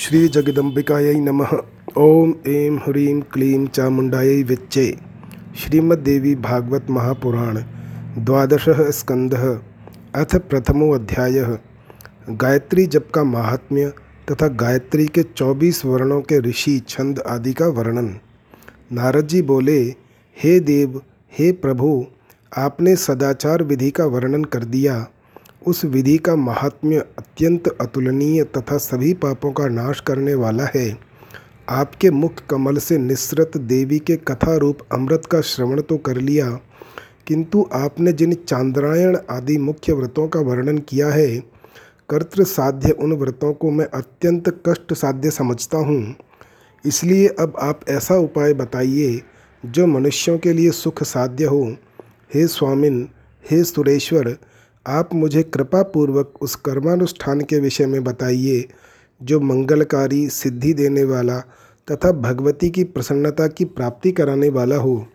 श्री जगदम्बिकायै नमः। ओम ऐं ह्रीं क्लीं चामुण्डायै विच्चे। श्रीमद्देवी भागवत महापुराण, द्वादशः स्कंदः अथ प्रथमो अध्याय। गायत्री जप का महात्म्य तथा गायत्री के चौबीस वर्णों के ऋषि छंद आदि का वर्णन। नारद जी बोले, हे देव, हे प्रभु, आपने सदाचार विधि का वर्णन कर दिया। उस विधि का महात्म्य अत्यंत अतुलनीय तथा सभी पापों का नाश करने वाला है। आपके मुख कमल से निसृत देवी के कथा रूप अमृत का श्रवण तो कर लिया, किंतु आपने जिन चांद्रायण आदि मुख्य व्रतों का वर्णन किया है, कर्तृ साध्य उन व्रतों को मैं अत्यंत कष्ट साध्य समझता हूँ। इसलिए अब आप ऐसा उपाय बताइए, जो मनुष्यों के लिए सुख साध्य हो। हे स्वामिन, हे सुरेश्वर आप मुझे कृपा पूर्वक उस कर्मानुष्ठान के विषय में बताइए, जो मंगलकारी सिद्धि देने वाला तथा भगवती की प्रसन्नता की प्राप्ति कराने वाला हो।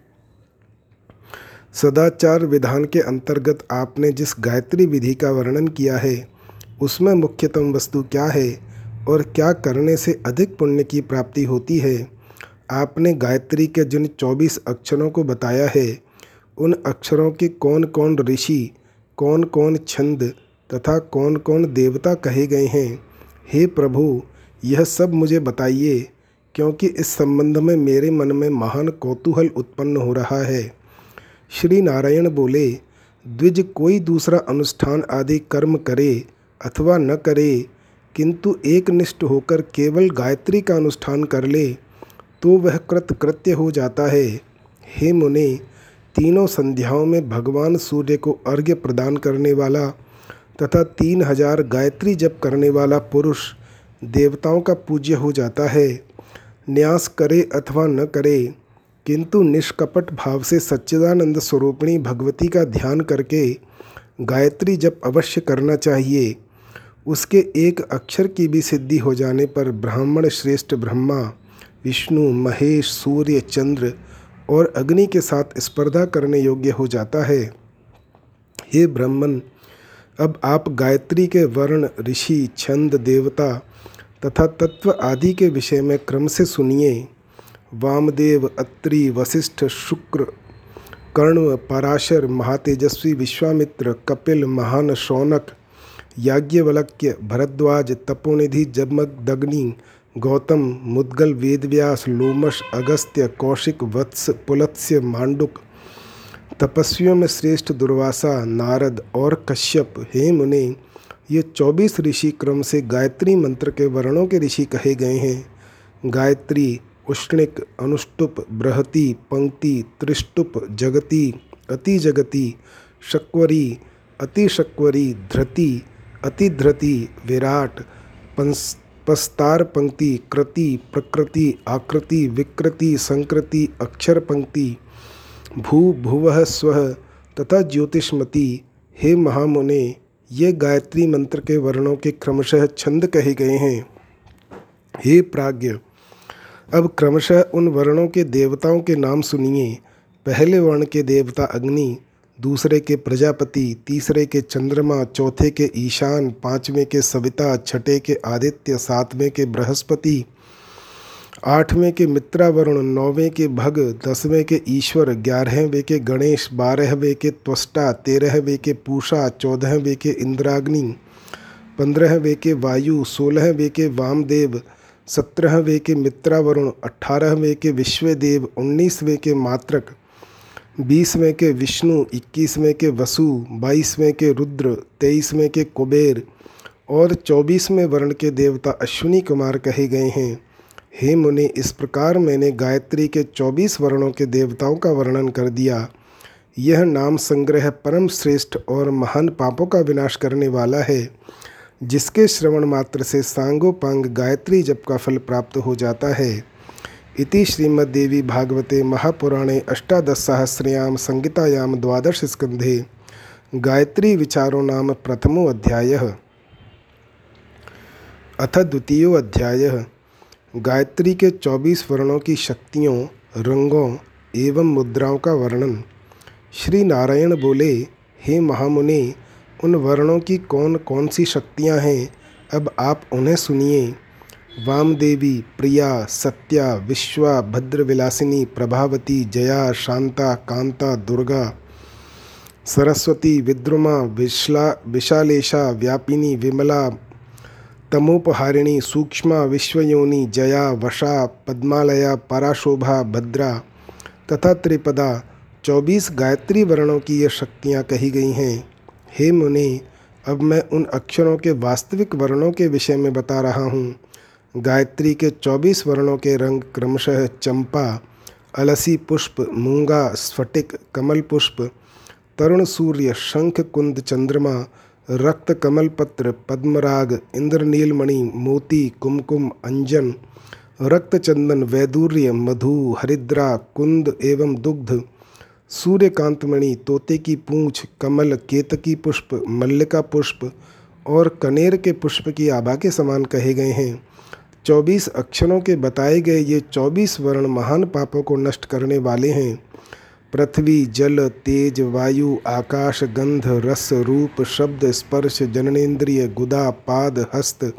सदाचार विधान के अंतर्गत आपने जिस गायत्री विधि का वर्णन किया है, उसमें मुख्यतम वस्तु क्या है और क्या करने से अधिक पुण्य की प्राप्ति होती है, आपने गायत्री के जिन चौबीस अक्षरों को बताया है, उन अक्षरों के कौन कौन ऋषि कौन कौन छंद तथा कौन कौन देवता कहे गए हैं? हे प्रभु, यह सब मुझे बताइए, क्योंकि इस संबंध में मेरे मन में महान कौतूहल उत्पन्न हो रहा है। श्री नारायण बोले, द्विज कोई दूसरा अनुष्ठान आदि कर्म करे अथवा न करे, किंतु एक निष्ठ होकर केवल गायत्री का अनुष्ठान कर ले तो वह कृत कृत्य हो जाता है। हे मुने तीनों संध्याओं में भगवान सूर्य को अर्घ्य प्रदान करने वाला तथा तीन हज़ार गायत्री जप करने वाला पुरुष देवताओं का पूज्य हो जाता है। न्यास करे अथवा न करे, किंतु निष्कपट भाव से सच्चिदानंद स्वरूपिणी भगवती का ध्यान करके गायत्री जप अवश्य करना चाहिए। उसके एक अक्षर की भी सिद्धि हो जाने पर ब्राह्मण श्रेष्ठ ब्रह्मा, विष्णु, महेश, सूर्य, चंद्र और अग्नि के साथ स्पर्धा करने योग्य हो जाता है। हे ब्राह्मण, अब आप गायत्री के वर्ण, ऋषि, छंद, देवता तथा तत्व आदि के विषय में क्रम से सुनिए। वामदेव, अत्रि, वशिष्ठ, शुक्र, कर्ण, पराशर, महातेजस्वी, विश्वामित्र, कपिल, महान शौनक, याज्ञवलक्य, भरद्वाज, तपोनिधि जमदग्नि गौतम मुद्गल वेदव्यास लोमश अगस्त्य कौशिक वत्स पुलत्स्य मांडुक, तपस्वियों में श्रेष्ठ दुर्वासा नारद और कश्यप। हे मुने, ये चौबीस ऋषि क्रम से गायत्री मंत्र के वर्णों के ऋषि कहे गए हैं। गायत्री, उष्णिक, अनुष्टुप, बृहति, पंक्ति, त्रिष्टुप, जगति अति जगति शक्वरी, अतिशक्वरी, धृति, अतिधृति, विराट, पंस पस्तार पंक्ति, कृति, प्रकृति, आकृति, विकृति, संकृति, अक्षर पंक्ति, भू, भुव, स्व, तथा ज्योतिषमती, हे महामुने, ये गायत्री मंत्र के वर्णों के क्रमशः छंद कहे गए हैं। हे प्राज्ञ, अब क्रमशः उन वर्णों के देवताओं के नाम सुनिए। पहले वर्ण के देवता अग्नि दूसरे के प्रजापति, तीसरे के चंद्रमा, चौथे के ईशान, पाँचवें के सविता, छठे के आदित्य, सातवें के बृहस्पति, आठवें के मित्रावरुण, नौवें के भग, दसवें के ईश्वर, ग्यारहवें के गणेश, बारहवें के त्वष्टा, तेरहवें के पूषा, चौदहवें के इंद्राग्नि, पंद्रहवें के वायु, सोलहवें के वामदेव, सत्रहवें के मित्रावरुण, अठारहवें के विश्वदेव, उन्नीसवें के मात्रक बीसवें के विष्णु, इक्कीसवें के वसु, बाईसवें के रुद्र, तेईसवें के कुबेर और चौबीसवें वर्ण के देवता अश्विनी कुमार कहे गए हैं। हे मुनि, इस प्रकार मैंने गायत्री के चौबीस वर्णों के देवताओं का वर्णन कर दिया। यह नाम संग्रह परम श्रेष्ठ और महान पापों का विनाश करने वाला है, जिसके श्रवण मात्र से सांगोपांग गायत्री जप का फल प्राप्त हो जाता है। इति श्रीमद्देवी भागवते महापुराणे अष्टादशसहस्रयां संहितायां द्वादशस्कन्धे गायत्री विचारो नाम प्रथमो अध्यायः। अथ द्वितीयो अध्यायः। गायत्री के चौबीस वर्णों की शक्तियों, रंगों एवं मुद्राओं का वर्णन। श्री नारायण बोले, हे महामुनि, उन वर्णों की कौन कौन सी शक्तियाँ हैं? अब आप उन्हें सुनिए। वामदेवी, प्रिया, सत्या, विश्वा, भद्रविलासिनी, प्रभावती, जया, शांता, कांता, दुर्गा, सरस्वती, विद्रुमा, विश्ला, विशालेशा, व्यापिनी, विमला, तमोपहारिणी, सूक्ष्मा, विश्वयोनि, जया, वशा, पद्मालया, पराशोभा, भद्रा तथा त्रिपदा। चौबीस गायत्री वर्णों की ये शक्तियाँ कही गई हैं। हे मुनि, अब मैं उन अक्षरों के वास्तविक वर्णों के विषय में बता रहा हूँ। गायत्री के चौबीस वर्णों के रंग क्रमशः चंपा, अलसी पुष्प, मूँगा, स्फटिक, कमल पुष्प, तरुण सूर्य, शंख कुंद चंद्रमा, रक्त कमल पत्र पद्मराग, इंद्रनीलमणि, मोती, कुमकुम, अंजन, रक्तचंदन, वैदूर्य, मधु, हरिद्रा, कुंद एवं दुग्ध, सूर्यकांतमणि, तोते की पूंछ, कमल, केतकी पुष्प, मल्लिका पुष्प और कनेर के पुष्प की आभा के समान कहे गए हैं। चौबीस अक्षरों के बताए गए ये चौबीस वर्ण महान पापों को नष्ट करने वाले हैं। पृथ्वी, जल, तेज, वायु, आकाश, गंध, रस, रूप, शब्द, स्पर्श, जननेन्द्रिय, गुदा, पाद, हस्त,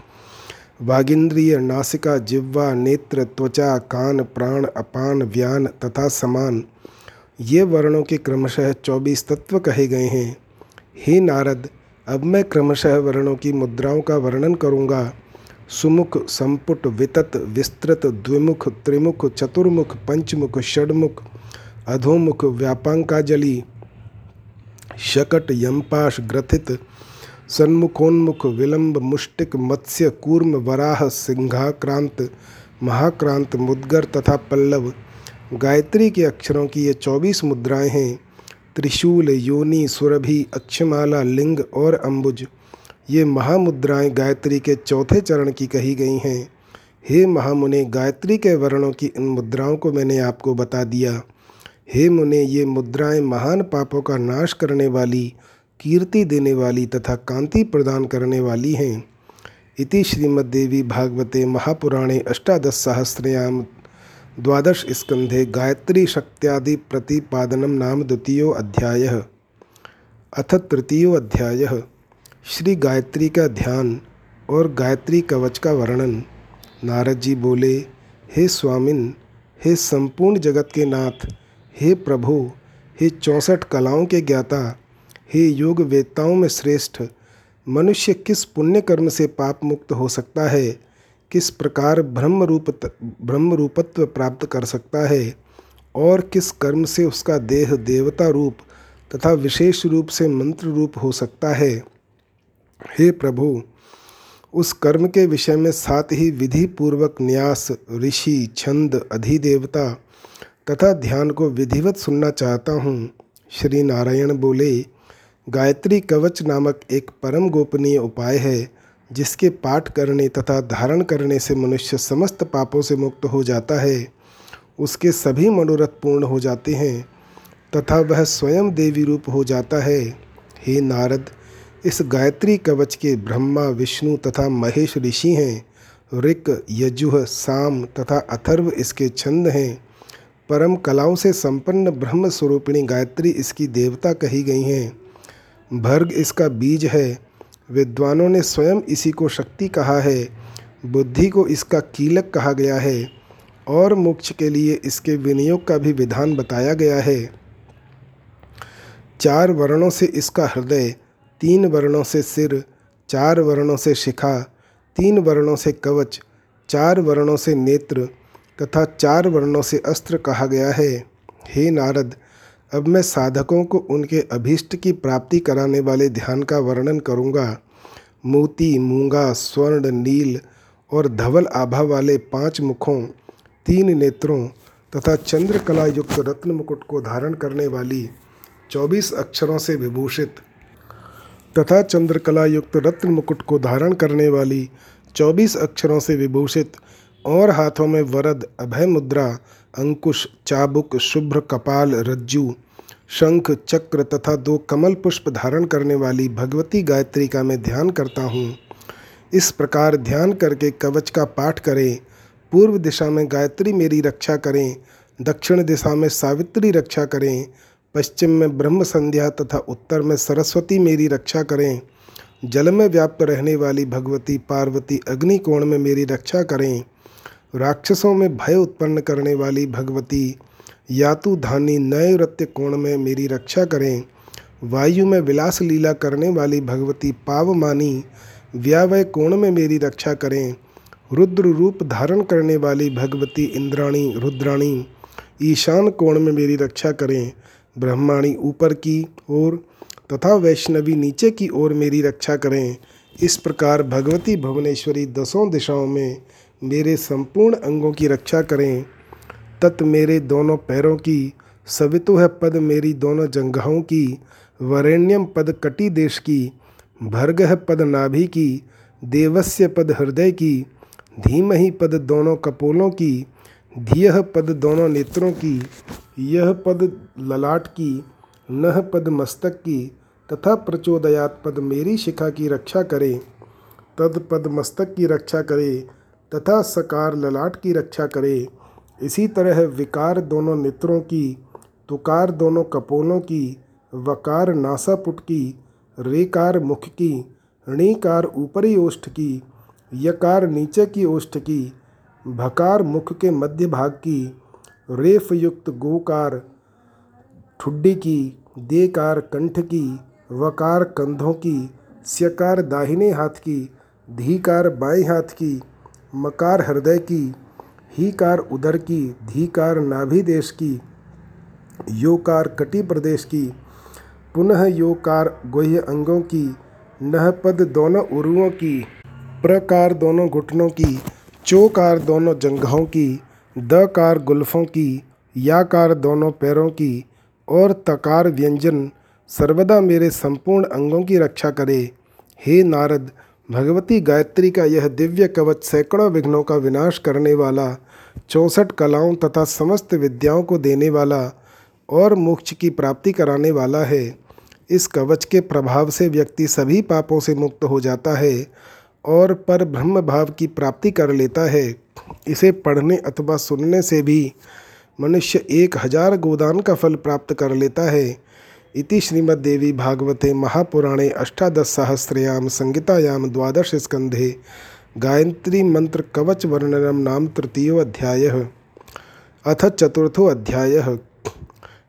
वागिंद्रिय, नासिका, जिह्वा, नेत्र, त्वचा, कान, प्राण, अपान, व्यान तथा समान। ये वर्णों के क्रमशः चौबीस तत्व कहे गए हैं। हे नारद, अब मैं क्रमशः वर्णों की मुद्राओं का वर्णन करूँगा। सुमुख, संपुट, वितत, विस्तृत, द्विमुख, त्रिमुख, चतुर्मुख, पंचमुख, षडमुख, अधोमुख, व्यापांकाजलि, शकट यमपाश ग्रथित, सन्मुखोन्मुख विलंब मुष्टिक, मत्स्य, कूर्म, वराह, सिंहाक्रांत, महाक्रांत, मुद्गर तथा पल्लव। गायत्री के अक्षरों की ये चौबीस मुद्राएँ हैं। त्रिशूल, योनि, सुरभि, अक्षमाला, लिंग और अम्बुज ये महामुद्राएँ गायत्री के चौथे चरण की कही गई हैं। हे महामुने, गायत्री के वर्णों की इन मुद्राओं को मैंने आपको बता दिया। हे मुने, ये मुद्राएँ महान पापों का नाश करने वाली, कीर्ति देने वाली तथा कांति प्रदान करने वाली हैं। इति श्रीमद्देवी भागवते महापुराणे अष्टादश सहस्रयाम द्वादश स्कंधे गायत्री शक्त्यादि प्रतिपादनम नाम द्वितीय अध्याय। अथ तृतीय अध्याय। श्री गायत्री का ध्यान और गायत्री कवच का वर्णन। नारद जी बोले, हे स्वामिन, हे संपूर्ण जगत के नाथ, हे प्रभु, हे चौंसठ कलाओं के ज्ञाता, हे योग वेत्ताओं में श्रेष्ठ, मनुष्य किस पुण्य कर्म से पाप मुक्त हो सकता है? किस प्रकार ब्रह्म रूप ब्रह्म रूपत्व प्राप्त कर सकता है? और किस कर्म से उसका देह देवता रूप तथा विशेष रूप से मंत्र रूप हो सकता है? हे प्रभु, उस कर्म के विषय में साथ ही विधि पूर्वक न्यास, ऋषि, छंद, अधिदेवता तथा ध्यान को विधिवत सुनना चाहता हूँ। श्री नारायण बोले, गायत्री कवच नामक एक परम गोपनीय उपाय है, जिसके पाठ करने तथा धारण करने से मनुष्य समस्त पापों से मुक्त हो जाता है। उसके सभी मनोरथ पूर्ण हो जाते हैं तथा वह स्वयं देवी रूप हो जाता है। हे नारद इस गायत्री कवच के ब्रह्मा, विष्णु तथा महेश ऋषि हैं। ऋक यजुह साम तथा अथर्व इसके छंद हैं। परम कलाओं से संपन्न ब्रह्म स्वरूपिणी गायत्री इसकी देवता कही गई हैं। भर्ग इसका बीज है। विद्वानों ने स्वयं इसी को शक्ति कहा है। बुद्धि को इसका कीलक कहा गया है। और मोक्ष के लिए इसके विनियोग का भी विधान बताया गया है। चार वर्णों से इसका हृदय तीन वर्णों से सिर, चार वर्णों से शिखा, तीन वर्णों से कवच, चार वर्णों से नेत्र तथा चार वर्णों से अस्त्र कहा गया है। हे नारद, अब मैं साधकों को उनके अभीष्ट की प्राप्ति कराने वाले ध्यान का वर्णन करूँगा। मोती, मूँगा, स्वर्ण, नील और धवल आभा वाले पाँच मुखों, तीन नेत्रों तथा चंद्रकला युक्त रत्न मुकुट को धारण करने वाली चौबीस अक्षरों से विभूषित तथा चंद्रकला युक्त रत्न मुकुट को धारण करने वाली चौबीस अक्षरों से विभूषित और हाथों में वरद, अभय मुद्रा, अंकुश, चाबुक, शुभ्र कपाल, रज्जु, शंख, चक्र तथा दो कमल पुष्प धारण करने वाली भगवती गायत्री का मैं ध्यान करता हूँ। इस प्रकार ध्यान करके कवच का पाठ करें, पूर्व दिशा में गायत्री मेरी रक्षा करें, दक्षिण दिशा में सावित्री रक्षा करें पश्चिम में ब्रह्म संध्या तथा उत्तर में सरस्वती मेरी रक्षा करें। जल में व्याप्त रहने वाली भगवती पार्वती अग्नि कोण में मेरी रक्षा करें। राक्षसों में भय उत्पन्न करने वाली भगवती यातु धानी नए नृत्य कोण में मेरी रक्षा करें। वायु में विलास लीला करने वाली भगवती पावमानी व्यावय कोण में मेरी रक्षा करें। रुद्र रूप धारण करने वाली भगवती इंद्राणी, रुद्राणी ईशान कोण में मेरी रक्षा करें। ब्रह्माणी ऊपर की ओर तथा वैष्णवी नीचे की ओर मेरी रक्षा करें। इस प्रकार भगवती भुवनेश्वरी दसों दिशाओं में मेरे संपूर्ण अंगों की रक्षा करें। तत् मेरे दोनों पैरों की सवितुह पद मेरी दोनों जंघाओं की, वरेण्यम पद कटी देश की भर्गह पद नाभि की, देवस्य पद हृदय की, धीमही पद दोनों कपोलों की, धीय पद दोनों नेत्रों की यह पद ललाट की, नह पद मस्तक की, तथा प्रचोदयात पद मेरी शिखा की रक्षा करे। तद पद मस्तक की रक्षा करे, तथा सकार ललाट की रक्षा करे। इसी तरह विकार दोनों नेत्रों की, तुकार दोनों कपोलों की, वकार नासापुट की, रेकार मुख की, णीकार ऊपरी ओष्ठ की, यकार नीचे की ओष्ठ की, भकार मुख के मध्य भाग की रेफ युक्त गोकार, ठुड्डी की, देकार कंठ की, वकार कंधों की, स्यकार दाहिने हाथ की, धीकार बाएँ हाथ की, मकार हृदय की, हीकार उदर की, धीकार नाभि देश की, योकार कटी प्रदेश की, पुनः योकार गोह्य अंगों की, नहपद दोनों उरुओं की, प्रकार दोनों घुटनों की, चोकार दोनों जंघाओं की दकार गुल्फों की या कार दोनों पैरों की और तकार व्यंजन सर्वदा मेरे संपूर्ण अंगों की रक्षा करे। हे नारद, भगवती गायत्री का यह दिव्य कवच सैकड़ों विघ्नों का विनाश करने वाला, चौंसठ कलाओं तथा समस्त विद्याओं को देने वाला और मोक्ष की प्राप्ति कराने वाला है। इस कवच के प्रभाव से व्यक्ति सभी पापों से मुक्त हो जाता है और पर ब्रह्म भाव की प्राप्ति कर लेता है। इसे पढ़ने अथवा सुनने से भी मनुष्य एक हज़ार गोदान का फल प्राप्त कर लेता है। इति श्रीमद्देवी भागवते महापुराणे अष्टादश अष्टादशसहस्रयां संहितायां द्वादश स्कंधे गायत्री मंत्र कवच वर्णनम नाम तृतीयो अध्याय। अथ चतुर्थो अध्याय।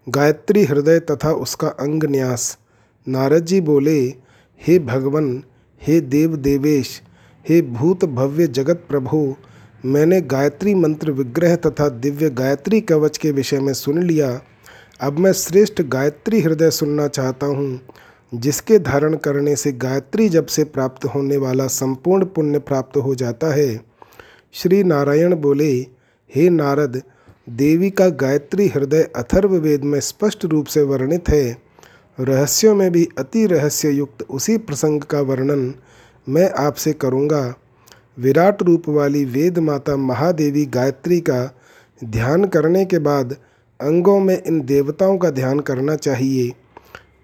गायत्री हृदय तथा उसका अंग न्यास। नारद जी बोले, हे भगवन, हे देव देवेश हे भूत भव्य जगत प्रभु मैंने गायत्री मंत्र विग्रह तथा दिव्य गायत्री कवच के विषय में सुन लिया। अब मैं श्रेष्ठ गायत्री हृदय सुनना चाहता हूँ, जिसके धारण करने से गायत्री जब से प्राप्त होने वाला संपूर्ण पुण्य प्राप्त हो जाता है। श्री नारायण बोले, हे नारद, देवी का गायत्री हृदय अथर्व वेद में स्पष्ट रूप से वर्णित है। रहस्यों में भी अति रहस्य युक्त उसी प्रसंग का वर्णन मैं आपसे करूँगा। विराट रूप वाली वेद माता महादेवी गायत्री का ध्यान करने के बाद अंगों में इन देवताओं का ध्यान करना चाहिए।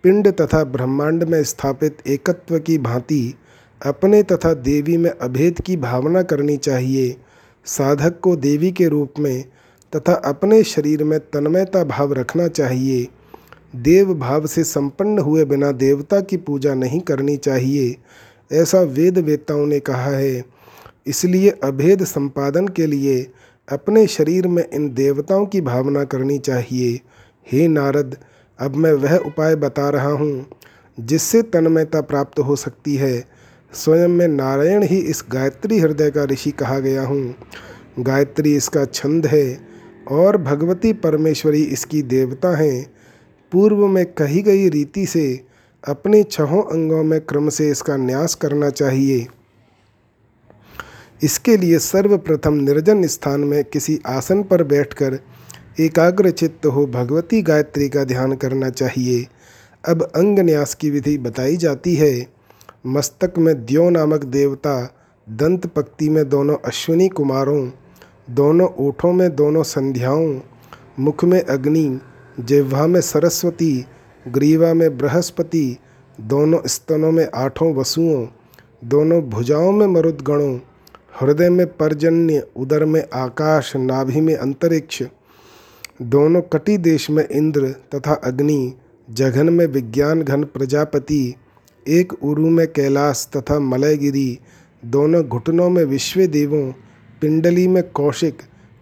पिंड तथा ब्रह्मांड में स्थापित एकत्व की भांति अपने तथा देवी में अभेद की भावना करनी चाहिए। साधक को देवी के रूप में तथा अपने शरीर में तन्मयता भाव रखना चाहिए। देव भाव से संपन्न हुए बिना देवता की पूजा नहीं करनी चाहिए, ऐसा वेद वेताओं ने कहा है। इसलिए अभेद संपादन के लिए अपने शरीर में इन देवताओं की भावना करनी चाहिए। हे नारद, अब मैं वह उपाय बता रहा हूँ, जिससे तन्मयता प्राप्त हो सकती है। स्वयं में नारायण ही इस गायत्री हृदय का ऋषि कहा गया हूँ। गायत्री इसका छंद है और भगवती परमेश्वरी इसकी देवता हैं। पूर्व में कही गई रीति से अपने छहों अंगों में क्रम से इसका न्यास करना चाहिए। इसके लिए सर्वप्रथम निर्जन स्थान में किसी आसन पर बैठकर एकाग्र चित्त हो भगवती गायत्री का ध्यान करना चाहिए। अब अंग न्यास की विधि बताई जाती है। मस्तक में द्यो नामक देवता, दंत पक्ति में दोनों अश्विनी कुमारों, दोनों ओठों में दोनों संध्याओं, मुख में अग्नि जिह्वा में सरस्वती, ग्रीवा में बृहस्पति, दोनों स्तनों में आठों वसुओं, दोनों भुजाओं में मरुदगणों हृदय में पर्जन्य, उदर में आकाश, नाभि में अंतरिक्ष, दोनों कटी देश में इंद्र तथा अग्नि, जघन में विज्ञान घन प्रजापति, एक उरु में कैलाश तथा मलयगिरी, दोनों घुटनों में विश्व देवों पिंडली में कौशिक,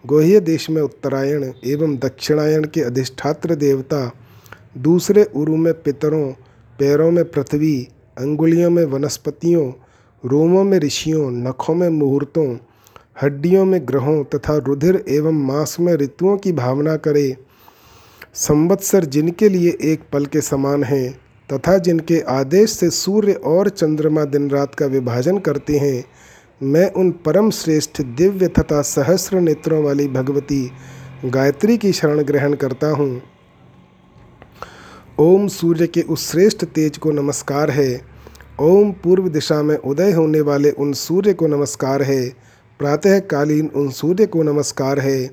गोह्य देश में उत्तरायण एवं दक्षिणायन के अधिष्ठात्र देवता, दूसरे उरु में पितरों, पैरों में पृथ्वी, अंगुलियों में वनस्पतियों रोमों में ऋषियों, नखों में मुहूर्तों, हड्डियों में ग्रहों तथा रुधिर एवं मांस में ऋतुओं की भावना करे। संवत्सर जिनके लिए एक पल के समान हैं, तथा जिनके आदेश से सूर्य और चंद्रमा दिन रात का विभाजन करते हैं, मैं उन परम श्रेष्ठ दिव्य तथा सहस्र नेत्रों वाली भगवती गायत्री की शरण ग्रहण करता हूँ। ओम सूर्य के उस श्रेष्ठ तेज को नमस्कार है। ओम पूर्व दिशा में उदय होने वाले उन सूर्य को नमस्कार है। प्रातःकालीन उन सूर्य को नमस्कार है।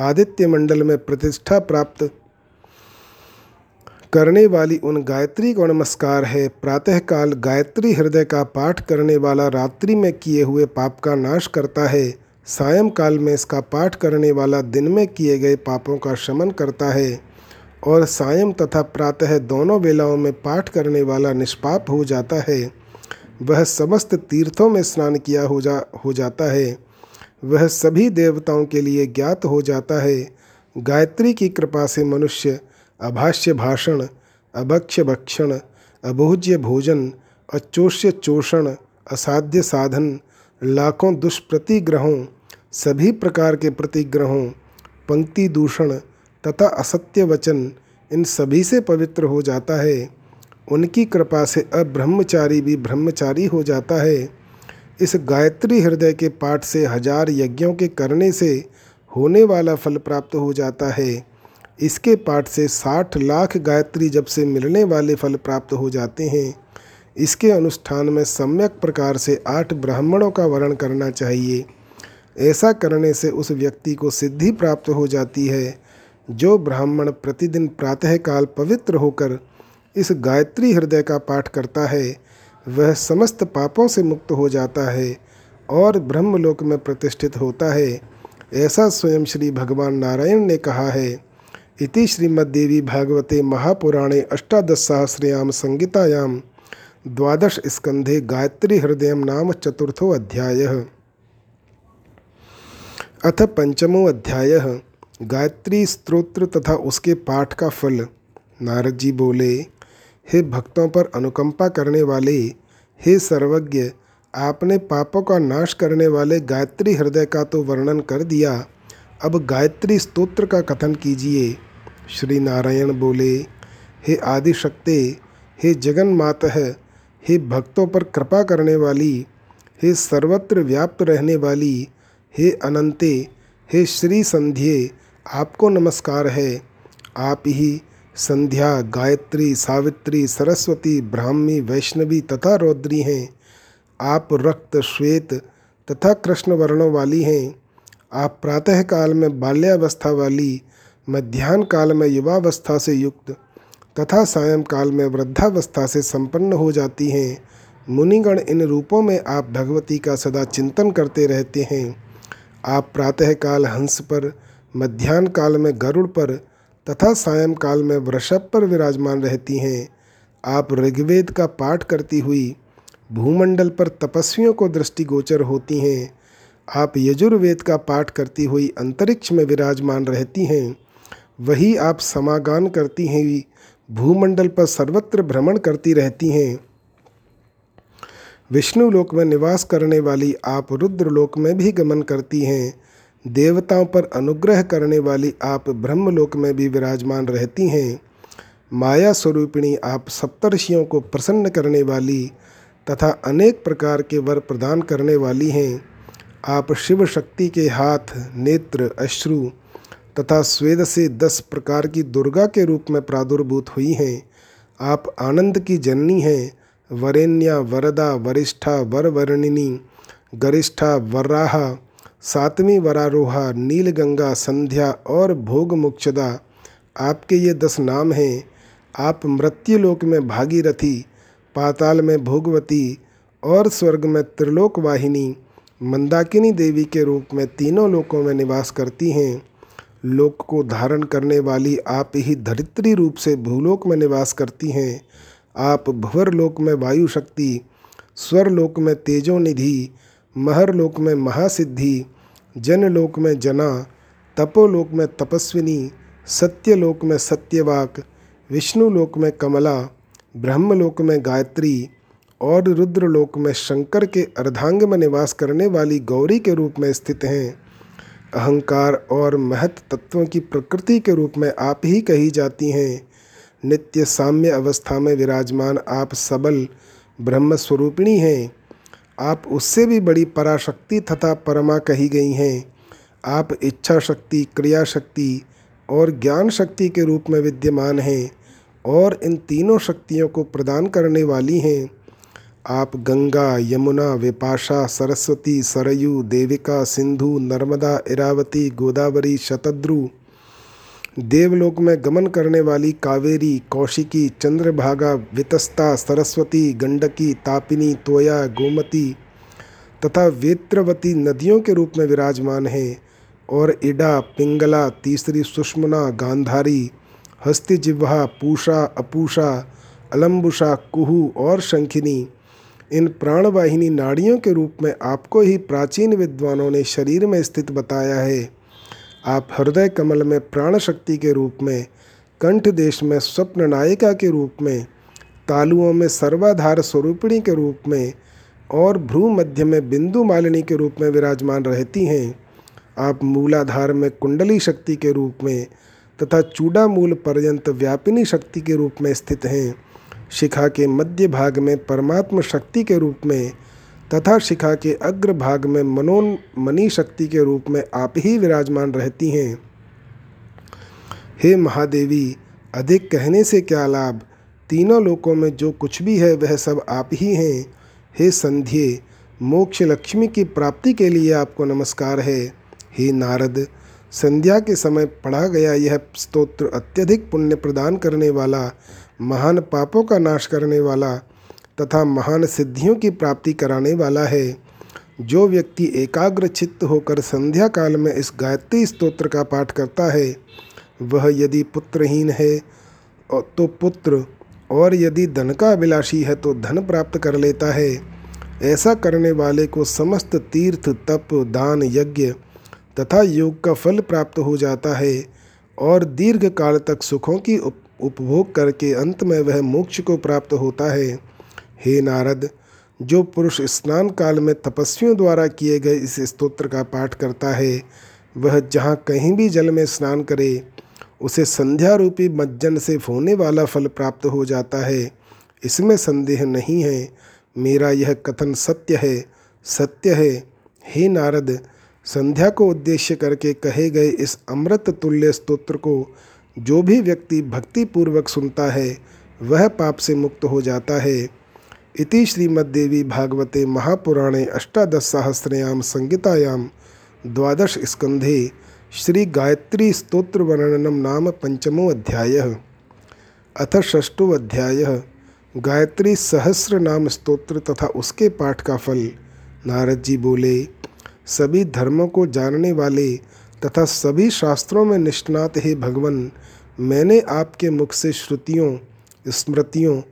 आदित्य मंडल में प्रतिष्ठा प्राप्त करने वाली उन गायत्री को नमस्कार है। प्रातःकाल गायत्री हृदय का पाठ करने वाला रात्रि में किए हुए पाप का नाश करता है। सायंकाल में इसका पाठ करने वाला दिन में किए गए पापों का शमन करता है। और सायं तथा प्रातः दोनों वेलाओं में पाठ करने वाला निष्पाप हो जाता है। वह समस्त तीर्थों में स्नान किया हो जा, हो जाता है। वह सभी देवताओं के लिए ज्ञात हो जाता है। गायत्री की कृपा से मनुष्य अभाष्य भाषण, अभक्ष्य भक्षण अभोज्य भोजन, अचोष्य चोषण, असाध्य साधन, लाखों दुष्प्रतिग्रहों, सभी प्रकार के प्रतिग्रहों, पंक्ति दूषण तथा असत्य वचन इन सभी से पवित्र हो जाता है। उनकी कृपा से अब्रह्मचारी भी ब्रह्मचारी हो जाता है। इस गायत्री हृदय के पाठ से हज़ार यज्ञों के करने से होने वाला फल प्राप्त हो जाता है। इसके पाठ से साठ लाख गायत्री जब से मिलने वाले फल प्राप्त हो जाते हैं। इसके अनुष्ठान में सम्यक प्रकार से आठ ब्राह्मणों का वर्ण करना चाहिए। ऐसा करने से उस व्यक्ति को सिद्धि प्राप्त हो जाती है। जो ब्राह्मण प्रतिदिन प्रातःकाल पवित्र होकर इस गायत्री हृदय का पाठ करता है, वह समस्त पापों से मुक्त हो जाता है और ब्रह्मलोक में प्रतिष्ठित होता है। ऐसा स्वयं श्री भगवान नारायण ने कहा है। इति श्रीमद्देवी भागवते महापुराणे अष्टादशसहस्रयां संहितायां द्वादश स्कंधे गायत्री हृदय नाम चतुर्थो अध्याय। अथ पंचमो अध्याय। गायत्री स्त्रोत्र तथा उसके पाठ का फल। नारद जी बोले, हे भक्तों पर अनुकंपा करने वाले, हे सर्वज्ञ, आपने पापों का नाश करने वाले गायत्री हृदय का तो वर्णन कर दिया। अब गायत्री स्तोत्र का कथन कीजिए। श्री नारायण बोले, हे आदि शक्ति हे जगन मातः हे भक्तों पर कृपा करने वाली, हे सर्वत्र व्याप्त रहने वाली, हे अनंते, हे श्री संध्ये आपको नमस्कार है। आप ही संध्या, गायत्री, सावित्री, सरस्वती, ब्राह्मी, वैष्णवी तथा रौद्री हैं। आप रक्त, श्वेत तथा कृष्ण वर्णों वाली हैं। आप प्रातःकाल में बाल्यावस्था वाली मध्यान्ह काल में युवावस्था से युक्त तथा सायंकाल में वृद्धावस्था से संपन्न हो जाती हैं। मुनिगण इन रूपों में आप भगवती का सदा चिंतन करते रहते हैं। आप प्रातःकाल हंस पर मध्यान्ह काल में गरुड़ पर तथा सायंकाल में वृषभ पर विराजमान रहती हैं। आप ऋग्वेद का पाठ करती हुई भूमंडल पर तपस्वियों को दृष्टिगोचर होती हैं। आप यजुर्वेद का पाठ करती हुई अंतरिक्ष में विराजमान रहती हैं। वही आप समागान करती हैं, भूमंडल पर सर्वत्र भ्रमण करती रहती हैं। विष्णु लोक में निवास करने वाली आप रुद्र लोक में भी गमन करती हैं। देवताओं पर अनुग्रह करने वाली आप ब्रह्मलोक में भी विराजमान रहती हैं। माया स्वरूपिणी आप सप्तर्षियों को प्रसन्न करने वाली तथा अनेक प्रकार के वर प्रदान करने वाली हैं। आप शिव शक्ति के हाथ, नेत्र, अश्रु तथा स्वेद से दस प्रकार की दुर्गा के रूप में प्रादुर्भूत हुई हैं। आप आनंद की जननी हैं। वरेण्या, वरदा, वरिष्ठा, वरवर्णिनी, गरिष्ठा वर्राहा सातवीं वरारोहा, नीलगंगा, संध्या और भोग मुक्षदा आपके ये दस नाम हैं। आप मृत्युलोक में भागीरथी, पाताल में भोगवती और स्वर्ग में त्रिलोक वाहिनी मंदाकिनी देवी के रूप में तीनों लोकों में निवास करती हैं। लोक को धारण करने वाली आप ही धरित्री रूप से भूलोक में निवास करती हैं। आप भुवरलोक में वायु शक्ति स्वरलोक में तेजोनिधि महरलोक में महासिद्धि जनलोक में जना तपोलोक में तपस्विनी सत्यलोक में सत्यवाक विष्णुलोक में कमला ब्रह्मलोक में गायत्री और रुद्रलोक में शंकर के अर्धांग में निवास करने वाली गौरी के रूप में स्थित हैं। अहंकार और महत तत्वों की प्रकृति के रूप में आप ही कही जाती हैं। नित्य साम्य अवस्था में विराजमान आप सबल ब्रह्म स्वरूपिणी हैं। आप उससे भी बड़ी पराशक्ति तथा परमा कही गई हैं। आप इच्छा शक्ति क्रिया शक्ति और ज्ञान शक्ति के रूप में विद्यमान हैं और इन तीनों शक्तियों को प्रदान करने वाली हैं। आप गंगा, यमुना, विपाशा, सरस्वती, सरयू, देविका, सिंधु, नर्मदा, इरावती, गोदावरी, शतद्रु देवलोक में गमन करने वाली कावेरी, कौशिकी, चंद्रभागा, वितस्ता, सरस्वती, गंडकी, तापिनी, तोया, गोमती तथा वेत्रवती नदियों के रूप में विराजमान हैं और इडा, पिंगला, तीसरी सुषमना, गांधारी, हस्तिजिह्वा, पूषा, अपूषा अलम्बुषा कुहू और शंखिनी, इन प्राणवाहिनी नाड़ियों के रूप में आपको ही प्राचीन विद्वानों ने शरीर में स्थित बताया है। आप हृदय कमल में प्राण शक्ति के रूप में, कंठ देश में स्वप्न नायिका के रूप में, तालुओं में सर्वाधार स्वरूपिणी के रूप में और भ्रू मध्य में बिंदु मालिनी के रूप में विराजमान रहती हैं। आप मूलाधार में कुंडली शक्ति के रूप में तथा चूड़ा मूल पर्यंत व्यापिनी शक्ति के रूप में स्थित हैं। शिखा के मध्य भाग में परमात्म शक्ति के रूप में तथा शिखा के अग्र भाग में मनोन्मनी शक्ति के रूप में आप ही विराजमान रहती हैं। हे महादेवी, अधिक कहने से क्या लाभ? तीनों लोकों में जो कुछ भी है, वह सब आप ही हैं। हे संध्य, मोक्ष लक्ष्मी की प्राप्ति के लिए आपको नमस्कार है। हे नारद, संध्या के समय पढ़ा गया यह स्तोत्र अत्यधिक पुण्य प्रदान करने वाला, महान पापों का नाश करने वाला तथा महान सिद्धियों की प्राप्ति कराने वाला है। जो व्यक्ति एकाग्र चित्त होकर संध्या काल में इस गायत्री स्तोत्र का पाठ करता है, वह यदि पुत्रहीन है तो पुत्र, और यदि धन का अभिलाषी है तो धन प्राप्त कर लेता है। ऐसा करने वाले को समस्त तीर्थ, तप, दान, यज्ञ तथा योग का फल प्राप्त हो जाता है, और दीर्घ काल तक सुखों की उप, उपभोग करके अंत में वह मोक्ष को प्राप्त होता है। हे नारद, जो पुरुष स्नान काल में तपस्वियों द्वारा किए गए इस स्तोत्र का पाठ करता है, वह जहाँ कहीं भी जल में स्नान करे, उसे संध्या रूपी मज्जन से होने वाला फल प्राप्त हो जाता है। इसमें संदेह नहीं है। मेरा यह कथन सत्य है। सत्य है। हे नारद, संध्या को उद्देश्य करके कहे गए इस अमृत तुल्य स्तोत्र को जो भी व्यक्ति भक्तिपूर्वक सुनता है, वह पाप से मुक्त हो जाता है। इति श्रीमद्देवी भागवते महापुराणे अष्टादश अष्टादशसहस्रयां संहितायां द्वादश स्कंधे श्री गायत्री स्तोत्र वर्णनम नाम पंचमो अध्याय अथ षष्ठो अध्याय गायत्री सहस्र नाम स्तोत्र तथा उसके पाठ का फल। नारद जी बोले, सभी धर्मों को जानने वाले तथा सभी शास्त्रों में निष्णात हे भगवान, मैंने आपके मुख से श्रुतियों, स्मृतियों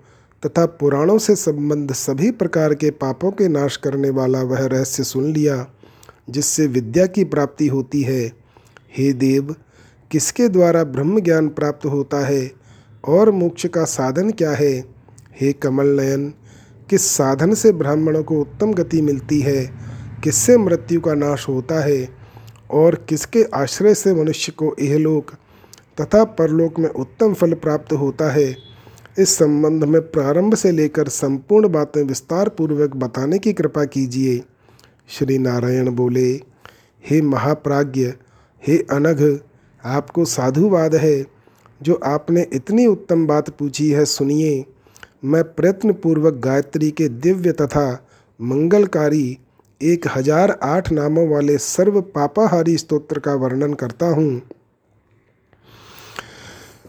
तथा पुराणों से संबंध सभी प्रकार के पापों के नाश करने वाला वह रहस्य सुन लिया, जिससे विद्या की प्राप्ति होती है। हे देव, किसके द्वारा ब्रह्म ज्ञान प्राप्त होता है और मोक्ष का साधन क्या है? हे कमल नयन, किस साधन से ब्राह्मणों को उत्तम गति मिलती है? किससे मृत्यु का नाश होता है? और किसके आश्रय से मनुष्य को इहलोक तथा परलोक में उत्तम फल प्राप्त होता है? इस संबंध में प्रारंभ से लेकर संपूर्ण बातें विस्तार पूर्वक बताने की कृपा कीजिए। श्री नारायण बोले, हे महाप्राज्य हे अनघ, आपको साधुवाद है। जो आपने इतनी उत्तम बात पूछी है, सुनिए। मैं प्रयत्नपूर्वक गायत्री के दिव्य तथा मंगलकारी एक हज़ार आठ नामों वाले सर्व पापाहारी स्तोत्र का वर्णन करता हूँ।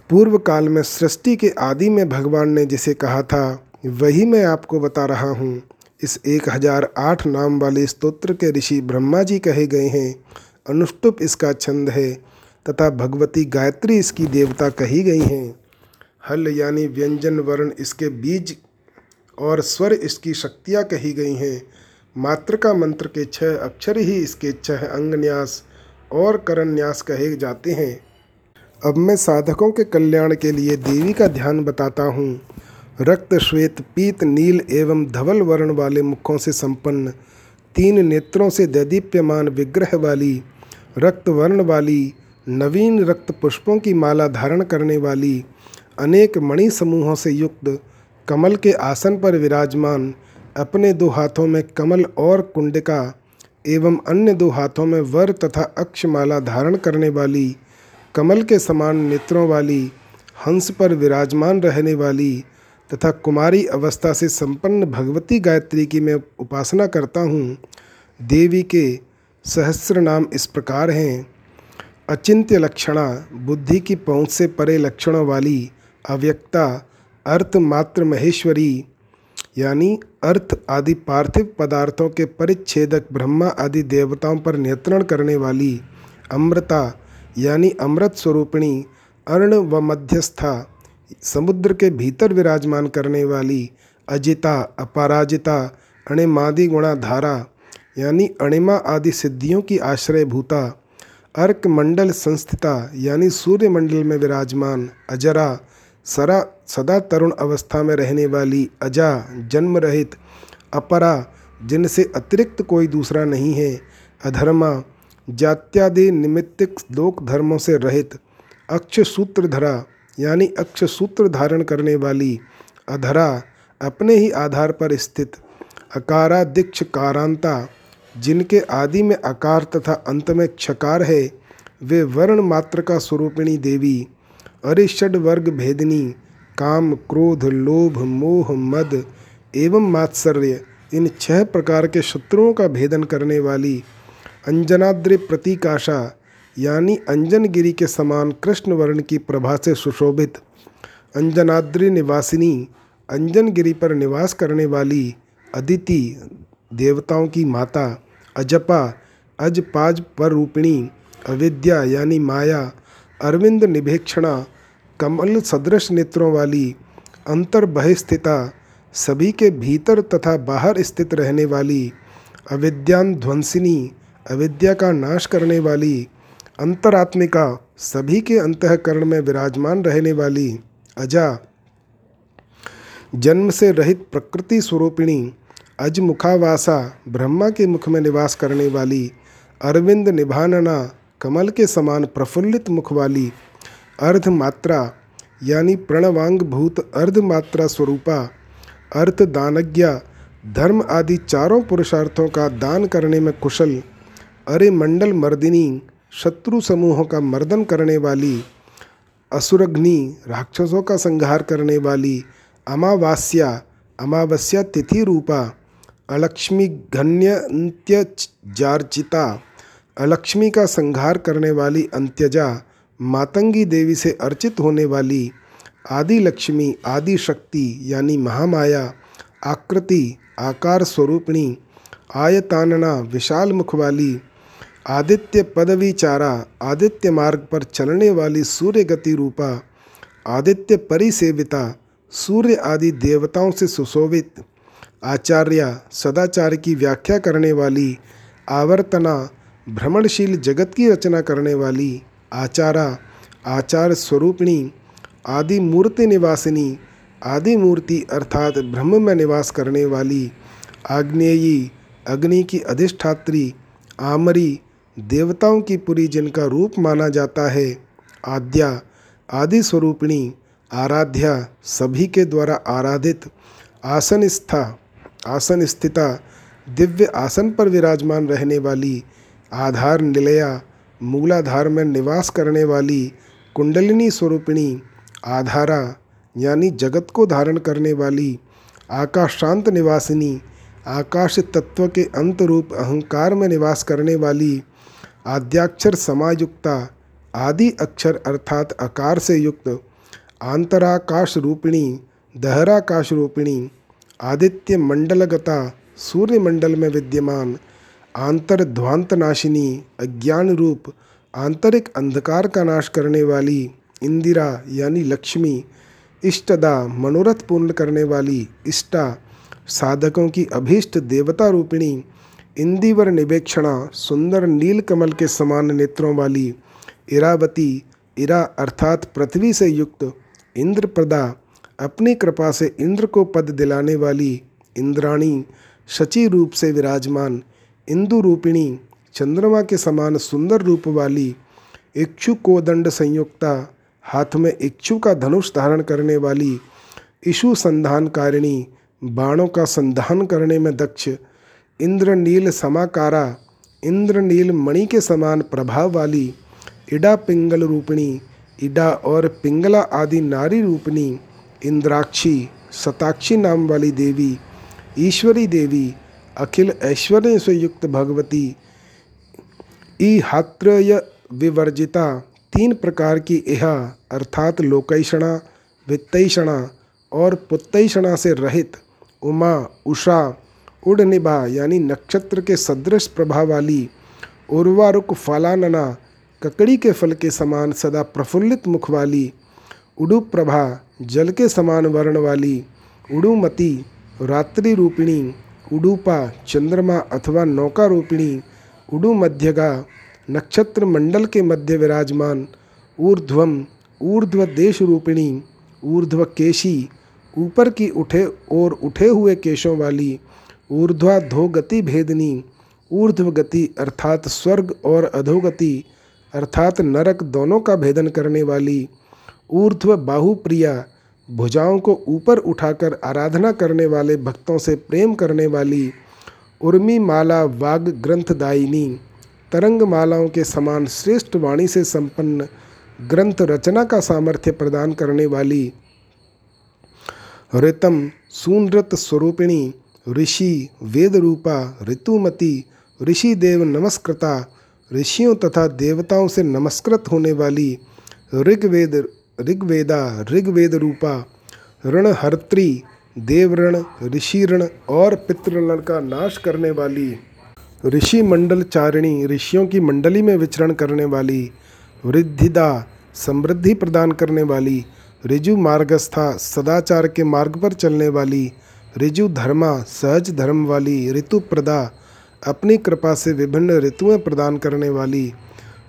पूर्व काल में सृष्टि के आदि में भगवान ने जिसे कहा था, वही मैं आपको बता रहा हूँ। इस एक हज़ार आठ नाम वाले स्तोत्र के ऋषि ब्रह्मा जी कहे गए हैं। अनुष्टुप इसका छंद है, तथा भगवती गायत्री इसकी देवता कही गई हैं। हल यानी व्यंजन वर्ण इसके बीज और स्वर इसकी शक्तियाँ कही गई हैं। मातृका मंत्र के छह अक्षर ही इसके छह अंगन्यास और करन्यास कहे जाते हैं। अब मैं साधकों के कल्याण के लिए देवी का ध्यान बताता हूँ। रक्त, श्वेत, पीत, नील एवं धवल वर्ण वाले मुखों से संपन्न, तीन नेत्रों से दैदीप्यमान विग्रह वाली, रक्त वर्ण वाली, नवीन रक्त पुष्पों की माला धारण करने वाली, अनेक मणि समूहों से युक्त, कमल के आसन पर विराजमान, अपने दो हाथों में कमल और कुंडिका, एवं अन्य दो हाथों में वर तथा अक्षमाला धारण करने वाली कमल के समान नेत्रों वाली, हंस पर विराजमान रहने वाली तथा कुमारी अवस्था से संपन्न भगवती गायत्री की मैं उपासना करता हूँ, देवी के सहस्र नाम इस प्रकार हैं। अचिंत्य लक्षणा, बुद्धि की पहुँच से परे लक्षणों वाली, अव्यक्ता, अर्थ मात्र महेश्वरी, यानी अर्थ आदि पार्थिव पदार्थों के परिच्छेदक ब्रह्मा आदि देवताओं पर नियंत्रण करने वाली, अमृता यानी अमृत स्वरूपिणी, अर्ण व मध्यस्था, समुद्र के भीतर विराजमान करने वाली अजिता, अपराजिता, अणिमादि गुणा धारा यानी अणिमा आदि सिद्धियों की आश्रय भूता अर्क मंडल संस्थिता, यानी सूर्य मंडल में विराजमान अजरा, सरा, सदा तरुण अवस्था में रहने वाली अजा जन्म रहित अपरा, जिनसे अतिरिक्त कोई दूसरा नहीं है, अधर्मा जात्यादि निमित्तिक लोक धर्मों से रहित अक्ष सूत्रधरा यानी अक्ष सूत्र धारण करने वाली अधरा अपने ही आधार पर स्थित अकारादिक्ष कारांता, जिनके आदि में आकार तथा अंत में क्षकार है, वे वर्ण मात्र का स्वरूपिणी देवी अरिषड वर्ग भेदनी, काम, क्रोध, लोभ, मोह, मद एवं मात्सर्य, इन छह प्रकार के शत्रुओं का भेदन करने वाली अंजनाद्रि प्रतीकाशा, यानी अंजनगिरी के समान कृष्ण वर्ण की प्रभा से सुशोभित, अंजनाद्रि निवासिनी, अंजनगिरी पर निवास करने वाली अदिति, देवताओं की माता, अजपा, अजपाज पर रूपिणी अविद्या, यानी माया, अरविंद निभेक्षणा, कमल सदृश नेत्रों वाली अंतर बहिस्थिता सभी के भीतर तथा बाहर स्थित रहने वाली, अविद्यान ध्वंसिनी अविद्या का नाश करने वाली, अंतरात्मिका सभी के अंतकरण में विराजमान रहने वाली अजा, जन्म से रहित प्रकृति स्वरूपिणी अजमुखावासा ब्रह्मा के मुख में निवास करने वाली अरविंद निभानना कमल के समान प्रफुल्लित मुख वाली अर्धमात्रा, यानी प्रणवांग भूत अर्धमात्रा स्वरूपा, अर्थ दानज्ञा, धर्म आदि चारों पुरुषार्थों का दान करने में कुशल अरे मंडल मर्दिनी, शत्रु समूहों का मर्दन करने वाली, असुरग्नि, राक्षसों का संहार करने वाली, अमावास्या, अमावस्या तिथि रूपा, अलक्ष्मी घन्य जार्चिता, अलक्ष्मी का संहार करने वाली अंत्यजा, मातंगी देवी से अर्चित होने वाली आदि लक्ष्मी आदि शक्ति यानी महामाया, आकृति, आकार स्वरूपिणी, आयतानना विशाल मुख वाली आदित्य पदवी चारा आदित्य मार्ग पर चलने वाली सूर्य गति रूपा, आदित्य परिसेविता, सूर्य आदि देवताओं से सुशोभित, आचार्य सदाचार की व्याख्या करने वाली, आवर्तना भ्रमणशील जगत की रचना करने वाली, आचारा, आचार स्वरूपिणी, आदि मूर्ति निवासिनी, आदि मूर्ति अर्थात ब्रह्म में निवास करने वाली, आग्नेयी, अग्नि की अधिष्ठात्री, आमरी देवताओं की पुरी जिनका रूप माना जाता है, आद्या, आदि स्वरूपिणी, आराध्या सभी के द्वारा आराधित आसन स्था आसन स्थिता दिव्य आसन पर विराजमान रहने वाली, आधार निलया, मूलाधार में निवास करने वाली, कुंडलिनी स्वरूपिणी, आधारा, यानी जगत को धारण करने वाली आकाश शांत निवासिनी, आकाश तत्व के अंत रूप अहंकार में निवास करने वाली आद्याक्षर समायुक्ता, आदि अक्षर अर्थात आकार से युक्त, आंतराकाश रूपिणी, दहराकाश रूपिणी, आदित्य मंडलगता सूर्य मंडल में विद्यमान आंतरध्वांत नाशिनी अज्ञान रूप, आंतरिक अंधकार का नाश करने वाली, इंदिरा यानी लक्ष्मी, इष्टदा मनोरथ पूर्ण करने वाली, इष्टा, साधकों की अभीष्ट देवता रूपिणी इंदिवर निवेक्षणा सुंदर नील कमल के समान नेत्रों वाली इरावती, इरा अर्थात पृथ्वी से युक्त इंद्रप्रदा अपनी कृपा से इंद्र को पद दिलाने वाली इंद्राणी, शची रूप से विराजमान इंदु रूपिणी, चंद्रमा के समान सुंदर रूप वाली इक्षु कोदंड संयुक्ता, हाथ में इक्षु का धनुष धारण करने वाली इशु संधानकारिणी, बाणों का संधान करने में दक्ष इंद्रनील समाकारा, इंद्रनील मणि के समान प्रभाव वाली, इडा पिंगल रूपिणी, इडा और पिंगला आदि नारी रूपिणी, इंद्राक्षी, सताक्षी नाम वाली देवी, ईश्वरी देवी, अखिल ऐश्वर्य से युक्त भगवती ईहात्रय विवर्जिता, तीन प्रकार की यह अर्थात लोकैषणा, वित्तैषणा और पुत्तैषणा से रहित, उमा, उषा उड़निभा यानी नक्षत्र के सदृश प्रभा वाली उर्वारुक फलानना, ककड़ी के फल के समान सदा प्रफुल्लित मुख वाली उडुप्रभा जल के समान वर्ण वाली उडुमती रात्रि रूपिणी उडुपा चंद्रमा अथवा नौका रूपिणी, उडु मध्यगा, नक्षत्र मंडल के मध्य विराजमान, ऊर्ध्वम, ऊर्ध्व देश रूपिणी, ऊर्ध्व केशी, ऊपर की उठे और उठे हुए केशों वाली ऊर्ध्वा धोगति भेदनी। ऊर्ध्व गति अर्थात स्वर्ग और अधोगति अर्थात नरक दोनों का भेदन करने वाली। ऊर्ध्व बाहुप्रिया भुजाओं को ऊपर उठाकर आराधना करने वाले भक्तों से प्रेम करने वाली। उर्मी माला वाग ग्रंथदायिनी तरंग मालाओं के समान श्रेष्ठ वाणी से संपन्न ग्रंथ रचना का सामर्थ्य प्रदान करने वाली। ऋतम सूनृत स्वरूपिणी ऋषि वेद रूपा ऋतुमती ऋषि देव नमस्कृता, ऋषियों तथा देवताओं से नमस्कृत होने वाली ऋग्वेद, ऋग्वेदा ऋग्वेद रूपा ऋणहर्त्री देवऋण ऋषिऋण और पितृण का नाश करने वाली ऋषि मंडल चारिणी ऋषियों की मंडली में विचरण करने वाली वृद्धिदा, समृद्धि प्रदान करने वाली ऋजु मार्गस्था सदाचार के मार्ग पर चलने वाली ऋजु धर्मा सहज धर्म वाली ऋतुप्रदा, अपनी कृपा से विभिन्न ऋतुएँ प्रदान करने वाली,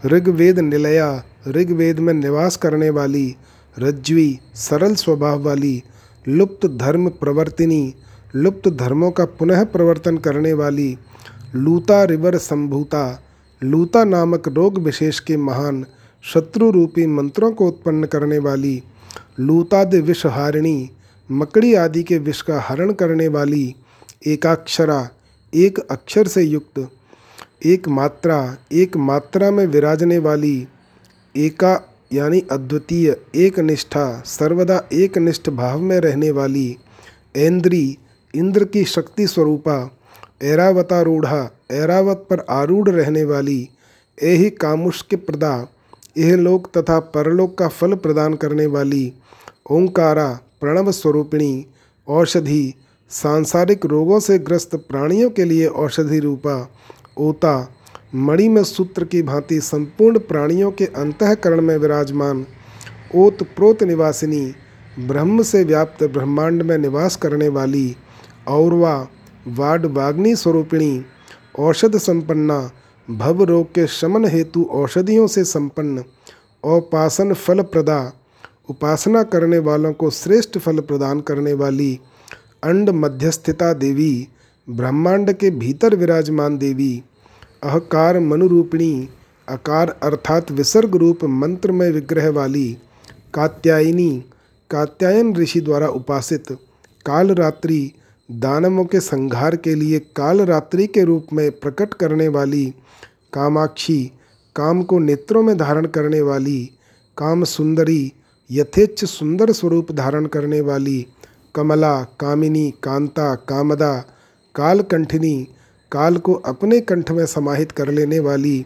ऋग्वेद निलया, ऋग्वेद में निवास करने वाली रज्वी सरल स्वभाव वाली, लुप्त धर्म प्रवर्तिनी, लुप्त धर्मों का पुनः प्रवर्तन करने वाली, लूता रिवर संभूता, लूता नामक रोग विशेष के महान, शत्रु रूपी मंत्रों को उत्पन्न करने वाली, लूताद विषहारिणी मकड़ी आदि के विष का हरण करने वाली एकाक्षरा एक अक्षर से युक्त, एक मात्रा एक मात्रा में विराजने वाली एका यानी अद्वितीय एक निष्ठा, सर्वदा एक निष्ठ भाव में रहने वाली ऐन्द्री, इंद्र की शक्ति स्वरूपा, ऐरावतारूढ़ा, ऐरावत पर आरूढ़ रहने वाली एहि कामुष्क प्रदा यह लोक तथा परलोक का फल प्रदान करने वाली ओंकारा प्रणव स्वरूपिणी, औषधि, सांसारिक रोगों से ग्रस्त प्राणियों के लिए औषधि रूपा, ओता मणि में सूत्र की भांति संपूर्ण प्राणियों के अंतकरण में विराजमान ओत प्रोत निवासिनी, ब्रह्म से व्याप्त ब्रह्मांड में निवास करने वाली, औरवा वाड वाग्नि स्वरूपिणी, औषध संपन्ना, भव रोग के शमन हेतु औषधियों से संपन्न, औपासन फल प्रदा उपासना करने वालों को श्रेष्ठ फल प्रदान करने वाली अंड मध्यस्थिता देवी, ब्रह्मांड के भीतर विराजमान देवी, अहकार मनुरूपिणी, अकार अर्थात विसर्ग रूप मंत्र में विग्रह वाली कात्यायनी, कात्यायन ऋषि द्वारा उपासित कालरात्रि दानवों के संहार के लिए कालरात्रि के रूप में प्रकट करने वाली कामाक्षी, काम को नेत्रों में धारण करने वाली काम सुंदरी यथेच्छ सुंदर स्वरूप धारण करने वाली कमला, कामिनी, कांता, कामदा, कालकंठिनी, काल को अपने कंठ में समाहित कर लेने वाली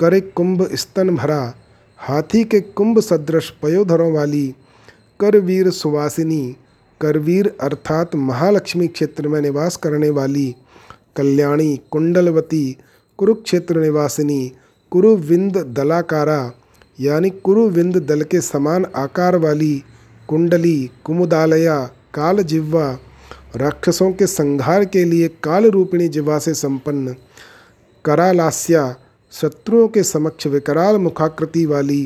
करे कुंभ स्तन भरा, हाथी के कुंभ सदृश पयोधरों वाली करवीर सुवासिनी करवीर अर्थात महालक्ष्मी क्षेत्र में निवास करने वाली कल्याणी, कुंडलवती, कुरुक्षेत्र निवासिनी, कुरुविंद दलाकारा यानी कुरुविंद दल के समान आकार वाली कुंडली, कुमुदालया काल जिह्वा राक्षसों के संहार के लिए काल रूपिणी जिह्वा से संपन्न, करालास्या, शत्रुओं के समक्ष विकराल मुखाकृति वाली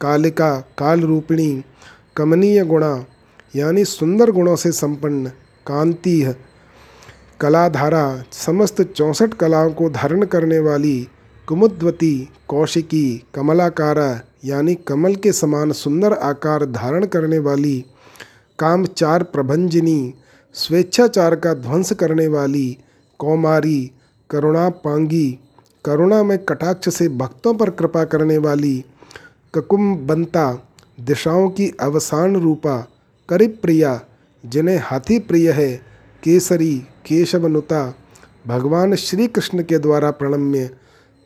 कालिका काल रूपिणी कमनीय गुणा, यानी सुंदर गुणों से संपन्न कांति कलाधारा, समस्त चौंसठ कलाओं को धारण करने वाली कुमुद्वती, कौशिकी, कमलाकारा यानी कमल के समान सुंदर आकार धारण करने वाली कामचार प्रभंजिनी, स्वेच्छाचार का ध्वंस करने वाली, कौमारी करुणा पांगी करुणा में कटाक्ष से भक्तों पर कृपा करने वाली ककुम्बंता दिशाओं की अवसान रूपा करिप प्रिया जिन्हें हाथी प्रिय है, केसरी, केशवनुता, भगवान श्री कृष्ण के द्वारा प्रणम्य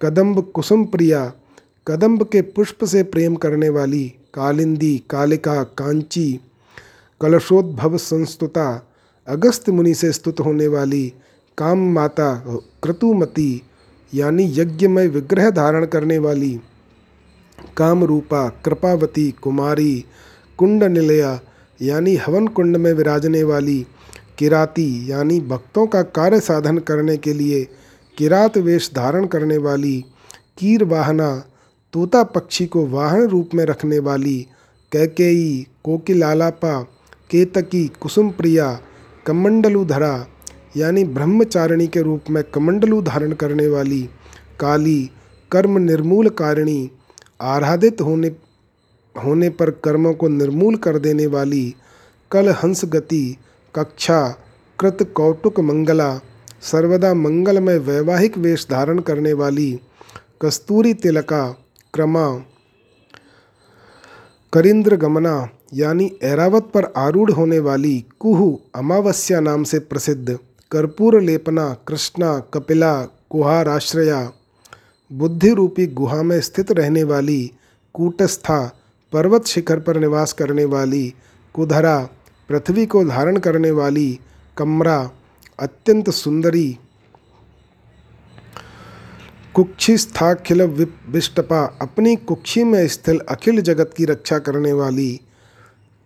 कदम्ब कुसुम प्रिया कदम्ब के पुष्प से प्रेम करने वाली कालिंदी, कालिका, कांची, कलशोद्भव संस्तुता, अगस्त मुनि से स्तुत होने वाली काम माता क्रतुमती, यानी यज्ञ में विग्रह धारण करने वाली कामरूपा, कृपावती, कुमारी कुंड निलया यानी हवन कुंड में विराजने वाली किराती, यानी भक्तों का कार्य साधन करने के लिए किरात वेश धारण करने वाली कीर वाहना, तोता पक्षी को वाहन रूप में रखने वाली कैकेयी, कोकिलालापा, केतकी कुसुम प्रिया कमंडलुधरा, यानी ब्रह्मचारिणी के रूप में कमंडलू धारण करने वाली काली, कर्म निर्मूल कारिणी, आराधित होने होने पर कर्मों को निर्मूल कर देने वाली कल हंस गति कक्षा, कृत कौटुक मंगला सर्वदा मंगल में वैवाहिक वेश धारण करने वाली कस्तूरी तिलका, क्रमा करिंद्र गमना यानी ऐरावत पर आरूढ़ होने वाली कुहु अमावस्या नाम से प्रसिद्ध, कर्पूर लेपना, कृष्णा, कपिला कुहाराश्रया बुद्धि रूपी गुहा में स्थित रहने वाली कूटस्था, पर्वत शिखर पर निवास करने वाली कुधरा, पृथ्वी को धारण करने वाली कमरा अत्यंत सुंदरी कुक्षी स्थाखिल विष्टपा। अपनी कुक्षी में स्थिल अखिल जगत की रक्षा करने वाली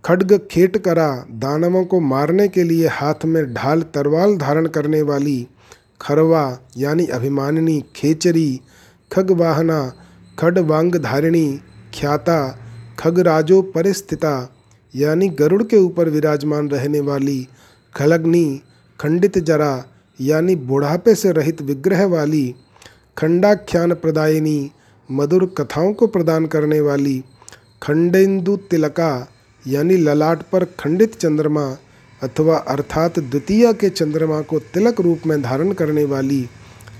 खड्ग खेट करा दानवों को मारने के लिए हाथ में ढाल तरवाल धारण करने वाली खरवा, यानी अभिमानिनी, खेचरी, खगवाहना खडवांग धारिणी ख्याता, खगराजो परिस्थिता, यानी गरुड़ के ऊपर विराजमान रहने वाली खलग्नि खंडित जरा, यानी बुढ़ापे से रहित विग्रह वाली खंडाख्यान प्रदायिनी मधुर कथाओं को प्रदान करने वाली, खंडेन्दु तिलका, यानी ललाट पर खंडित चंद्रमा, अथवा अर्थात द्वितीय के चंद्रमा को तिलक रूप में धारण करने वाली,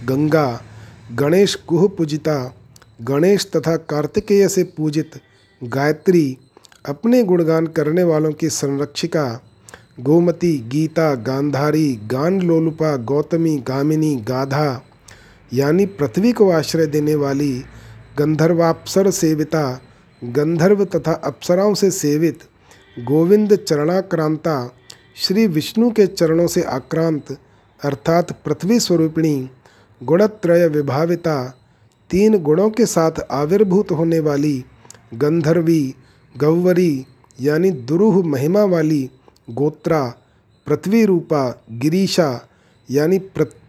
गंगा, गणेश कुह पूजिता, गणेश तथा कार्तिकेय से पूजित, गायत्री, अपने गुणगान करने वालों की संरक्षिका गोमती, गीता, गांधारी गान लोलुपा गौतमी, गामिनी, गाधा, यानी पृथ्वी को आश्रय देने वाली गंधर्वाप्सर सेविता, गंधर्व तथा अप्सराओं से सेवित गोविंद चरणाक्रांता, श्री विष्णु के चरणों से आक्रांत, अर्थात पृथ्वी स्वरूपिणी, गुणत्रय विभाविता, तीन गुणों के साथ आविर्भूत होने वाली गंधर्वी, गौवरी, यानी दुरूह महिमा वाली गोत्रा पृथ्वी रूपा गिरीशा, यानी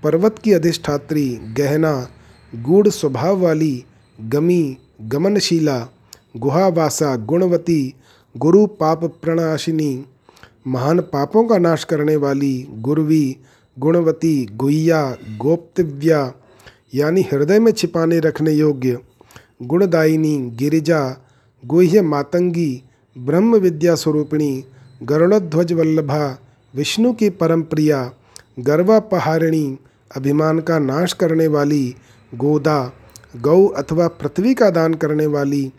पर्वत की अधिष्ठात्री, गहना, गूढ़ स्वभाव वाली गमी, गमनशीला, गुहावासा, गुणवती, गुरु पाप प्रणाशिनी, महान पापों का नाश करने वाली, गुरवी, गुणवती, गुह्या, गोप्तव्या, यानी हृदय में छिपाने रखने योग्य, गुणदायिनी, गिरिजा, गुह्य मातंगी, ब्रह्म विद्या स्वरूपिणी गरुड़ध्वज वल्लभा विष्णु की परम प्रिया गर्वापहारिणी, अभिमान का नाश करने वाली, गोदा, गौ अथवा पृथ्वी का दान करने वाली,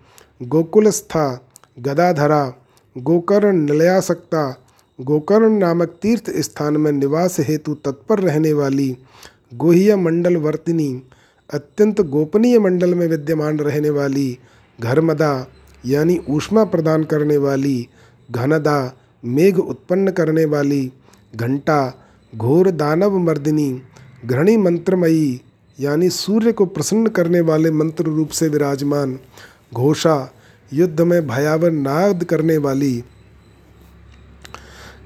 गोकुलस्था, गदाधरा, गोकर्ण निलयासक्ता, गोकर्ण नामक तीर्थ स्थान में निवास हेतु तत्पर रहने वाली, गोह्य मंडल वर्तिनी, अत्यंत गोपनीय मंडल में विद्यमान रहने वाली, घर्मदा, यानी ऊष्मा प्रदान करने वाली, घनदा मेघ उत्पन्न करने वाली घंटा, घोर दानव मर्दिनी, घृणी मंत्रमयी, यानी सूर्य को प्रसन्न करने वाले मंत्र रूप से विराजमान, घोषा, युद्ध में भयावन नाद करने वाली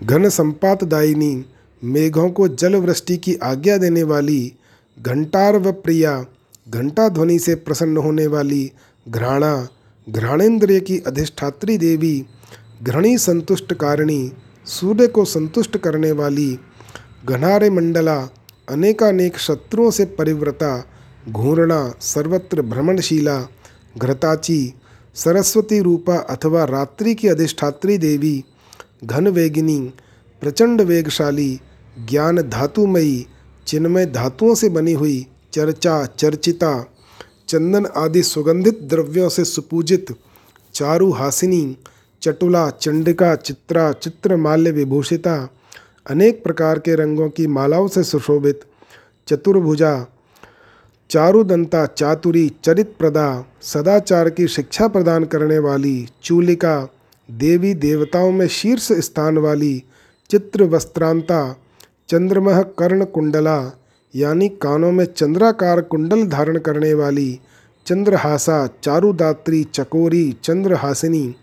घन संपातदायिनी, मेघों को जलवृष्टि की आज्ञा देने वाली घंटार व प्रिया, घंटा ध्वनि से प्रसन्न होने वाली घ्राणा घ्राणेन्द्रिय की अधिष्ठात्री देवी घृणी संतुष्ट कारिणी, सूर्य को संतुष्ट करने वाली घनारे मंडला, अनेकानेक शत्रुओं से परिव्रता, घूर्णा, सर्वत्र भ्रमणशीला, घृताची, सरस्वती रूपा अथवा रात्रि की अधिष्ठात्री देवी घन वेगिनी प्रचंड वेगशाली, ज्ञान धातुमयी, चिन्मय धातुओं से बनी हुई चर्चा, चर्चिता, चंदन आदि सुगंधित द्रव्यों से सुपूजित चारु हासिनी चटुला, चंडिका, चित्रा, चित्रमाल्य विभूषिता, अनेक प्रकार के रंगों की मालाओं से सुशोभित चतुर्भुजा, चारुदंता, चातुरी चरित प्रदा सदाचार की शिक्षा प्रदान करने वाली चूलिका, देवी देवताओं में शीर्ष स्थान वाली चित्र वस्त्रांता चंद्रमह कर्ण कुंडला, यानी कानों में चंद्राकार कुंडल धारण करने वाली चंद्रहासा, चारुदात्री, चकोरी, चंद्रहासिनी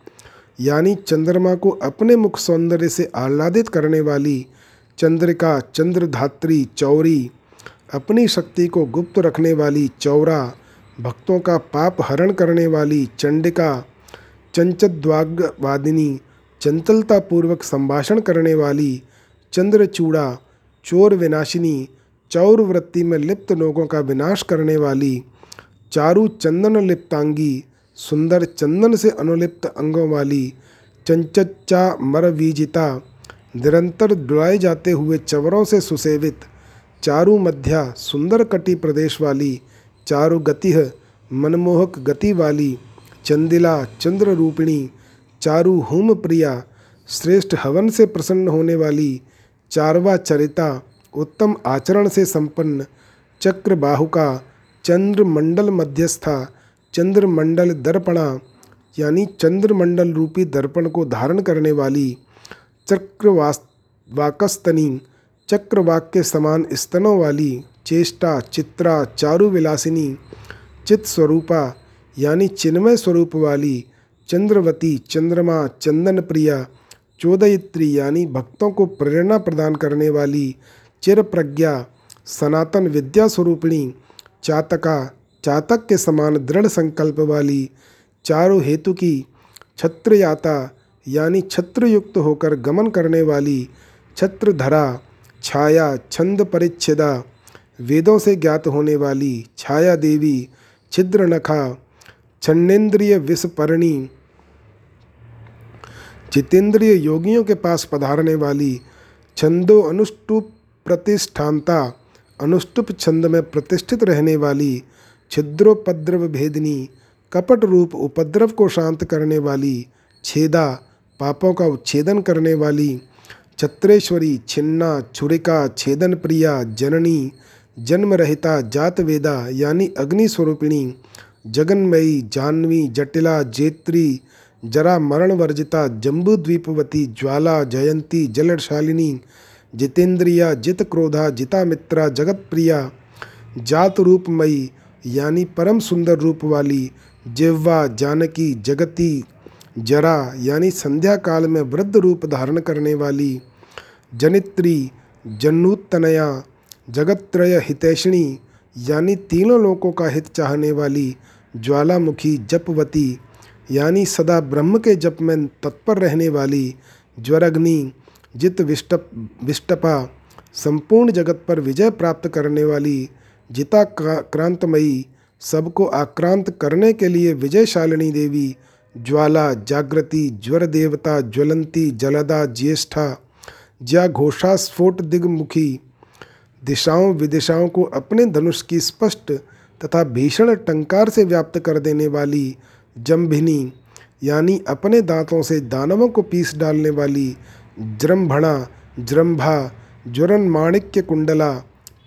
यानी चंद्रमा को अपने मुख सौंदर्य से आह्लादित करने वाली चंद्रिका, चंद्रधात्री, चौरी, अपनी शक्ति को गुप्त रखने वाली चौरा, भक्तों का पाप हरण करने वाली चंडिका, चंचद्वाग्वादिनी चंचलता पूर्वक संभाषण करने वाली चंद्रचूड़ा चोर विनाशिनी चौर वृत्ति में लिप्त लोगों का विनाश करने वाली चारु चंदन लिप्तांगी सुंदर चंदन से अनुलिप्त अंगों वाली चंचच्चा मरवीजिता निरंतर डुलाए जाते हुए चवरों से सुसेवित चारु मध्या सुंदर कटी प्रदेश वाली चारु गतिह मनमोहक गति वाली, चंदिला चंद्र रूपिणी चारु हुम प्रिया श्रेष्ठ हवन से प्रसन्न होने वाली, चारवा चरिता उत्तम आचरण से संपन्न चक्र बाहुका चंद्रमंडल मध्यस्था चंद्रमंडल दर्पणा, यानी चंद्रमंडल रूपी दर्पण को धारण करने वाली चक्रवास वाकस्तनी चक्रवाक के समान स्तनों वाली चेष्टा, चित्रा चारु विलासिनी चित स्वरूपा यानी चिन्मय स्वरूप वाली चंद्रवती, चंद्रमा चंदन प्रिया चोदयित्री, यानी भक्तों को प्रेरणा प्रदान करने वाली चिर प्रज्ञा सनातन विद्या स्वरूपिणी, चातका चातक के समान दृढ़ संकल्प वाली चारों हेतु की छत्रयाता, यानी छत्रयुक्त होकर गमन करने वाली छत्रधरा, छाया, छंद परिच्छेदा, वेदों से ज्ञात होने वाली छाया देवी छिद्रनखा, छन्नेन्द्रिय विषपर्णी जितेंद्रिय योगियों के पास पधारने वाली छंदो अनुष्टुप प्रतिष्ठानता, अनुष्टुप छंद में प्रतिष्ठित रहने वाली छिद्रोपद्रव भेदनी कपट रूप उपद्रव को शांत करने वाली, छेदा पापों का उच्छेदन करने वाली, छत्रेश्वरी, छिन्ना, छुरिका छेदन प्रिया जननी जन्म रहता जात वेदा यानी अग्नि स्वरूपिणी जगन्मयी, जानवी, जटिला, जेत्री, जरा मरण वर्जिता जम्बू द्वीपवती ज्वाला, जयंती जलशालिनी जितेंद्रिया जित क्रोधा जिता मित्रा जगत प्रिया जात रूपमयी यानी परम सुंदर रूप वाली जिह्वा जानकी जगती जरा, यानी संध्या काल में वृद्ध रूप धारण करने वाली जनित्री, जन्नूतनया जगत्रय हितैषिणी, यानी तीनों लोकों का हित चाहने वाली ज्वालामुखी जपवती, यानी सदा ब्रह्म के जप में तत्पर रहने वाली ज्वरग्नि, जित विष्टप, विष्टपा, संपूर्ण जगत पर विजय प्राप्त करने वाली जिता क्रांतमयी। सबको आक्रांत करने के लिए विजयशालिनी देवी, ज्वाला, जागृति ज्वर देवता ज्वलंती, जलदा, ज्येष्ठा, ज्या घोषा स्फोट दिग्मुखी। दिशाओं विदिशाओं को अपने धनुष की स्पष्ट तथा भीषण टंकार से व्याप्त कर देने वाली जम्भिनी यानी अपने दांतों से दानवों को पीस डालने वाली जृंभणा, जृंभा ज्वरन माणिक्य कुंडला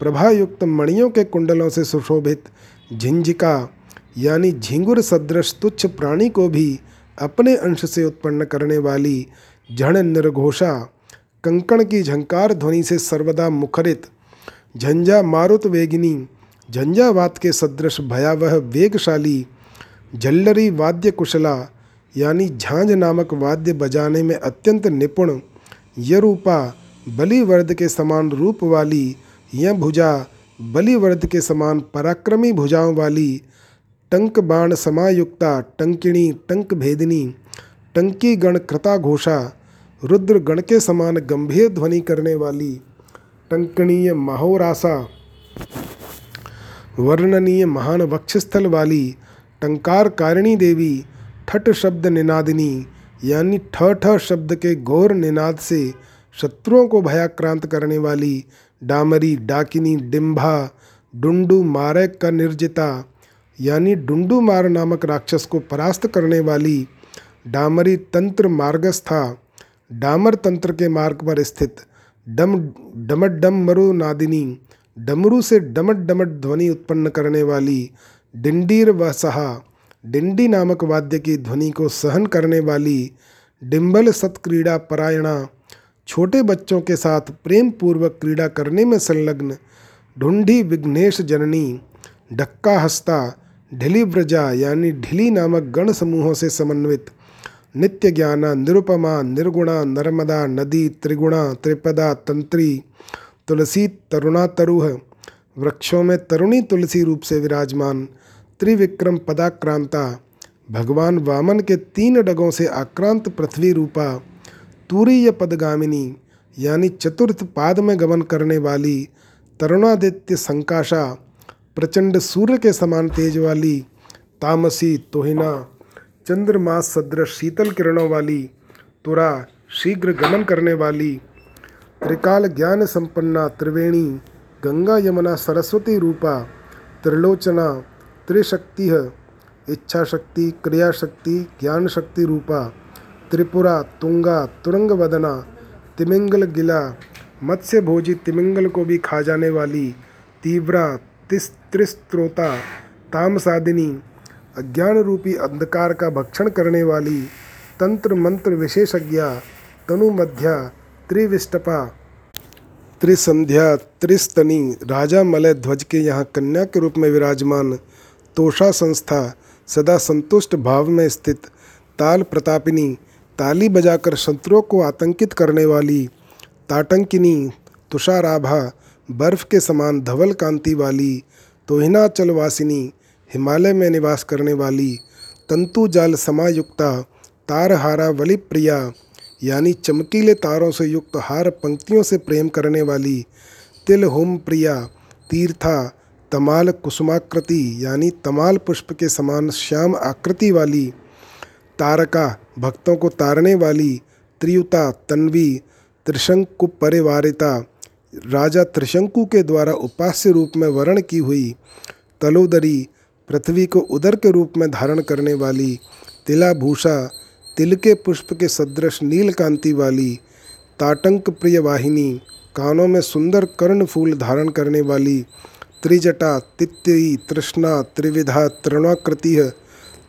प्रभायुक्त मणियों के कुंडलों से सुशोभित झिंझिका, यानी झिंगुर सदृश तुच्छ प्राणी को भी अपने अंश से उत्पन्न करने वाली झण निर्घोषा, कंकण की झंकार ध्वनि से सर्वदा मुखरित झंझा मारुत वेगिनी, झंझावात के सदृश भयावह वेगशाली झल्लरी वाद्य कुशला, यानी झांझ नामक वाद्य बजाने में अत्यंत निपुण, यरूपा, बलिवर्द के समान रूप वाली यह भुजा बलिवर्द के समान पराक्रमी भुजाओं वाली टंक बाण समायुक्ता टंकिणी टंक भेदिनी टंकी गण कृता घोषा रुद्र गण के समान गंभीर ध्वनि करने वाली टंकणीय महोरासा, वर्णनीय महान वक्षस्थल वाली टंकार कारिणी देवी ठट शब्द निनादिनी, यानी ठ ठ शब्द के घोर निनाद से शत्रुओं को भयाक्रांत करने वाली डामरी, डाकिनी डिम्भा डुंडू मारक का निर्जिता, यानी डुंडू मार नामक राक्षस को परास्त करने वाली डामरी तंत्र मार्गस्था, डामर तंत्र के मार्ग पर स्थित डम डमट डम मरु नादिनी, डमरू से डमट डमट ध्वनि उत्पन्न करने वाली डिंडीर व सहा डिंडी नामक वाद्य की ध्वनि को सहन करने वाली डिम्बल सत्क्रीड़ा परायणा छोटे बच्चों के साथ प्रेम पूर्वक क्रीड़ा करने में संलग्न ढूंढी विघ्नेश जननी ढक्का हस्ता, ढिली व्रजा यानी ढिली नामक गण समूहों से समन्वित। नित्य ज्ञाना, निरुपमा, निर्गुणा, नर्मदा, नदी, त्रिगुणा, त्रिपदा, तंत्री, तुलसी, तरुणा, तरुह। वृक्षों में तरुणी तुलसी रूप से विराजमान। त्रिविक्रम पदाक्रांता, भगवान वामन के तीन डगों से आक्रांत पृथ्वी रूपा। तूरीय पदगामिनी यानी चतुर्थ पाद में गमन करने वाली तरुणादित्य संकाशा, प्रचंड सूर्य के समान तेज वाली तामसी तोहिना चंद्रमा सदृश शीतल किरणों वाली तुरा शीघ्र गमन करने वाली त्रिकाल ज्ञान संपन्ना त्रिवेणी, गंगा यमुना सरस्वती रूपा, त्रिलोचना त्रिशक्ति इच्छा शक्ति क्रिया शक्ति ज्ञान शक्ति रूपा। त्रिपुरा, तुंगा तुरंग वदना तिमिंगल गिला मत्स्य भोजी तिमिंगल को भी खा जाने वाली तीव्रा, तिस, त्रिस्त्रोता, तामसादिनी अज्ञान रूपी अंधकार का भक्षण करने वाली तंत्र मंत्र विशेषज्ञा तनु मध्या त्रिविष्टपा। त्रिसंध्या, त्रिस्तनी, राजा मलय ध्वज के यहाँ कन्या के रूप में विराजमान तोषा संस्था सदा संतुष्ट भाव में स्थित ताल प्रतापिनी ताली बजाकर शत्रुओं को आतंकित करने वाली ताटंकिनी, तुषाराभा, बर्फ़ के समान धवल कांति वाली, तोहिनाचलवासिनी, हिमालय में निवास करने वाली तंतु जाल समायुक्ता, तारहारा वलिप्रिया, यानी चमकीले तारों से युक्त हार पंक्तियों से प्रेम करने वाली तिल होम प्रिया तीर्था, तमाल कुसुमाकृति, यानी तमाल पुष्प के समान श्याम आकृति वाली, तारका भक्तों को तारने वाली त्रियुता तन्वी त्रिशंकु परिवारिता राजा त्रिशंकु के द्वारा उपास्य रूप में वर्ण की हुई तलोदरी पृथ्वी को उदर के रूप में धारण करने वाली तिलाभूषा तिल के पुष्प के सदृश नील कांति वाली ताटंक प्रिय वाहिनी, कानों में सुंदर कर्ण फूल धारण करने वाली त्रिजटा तित्यी तृष्णा, त्रिविधा तृणाकृति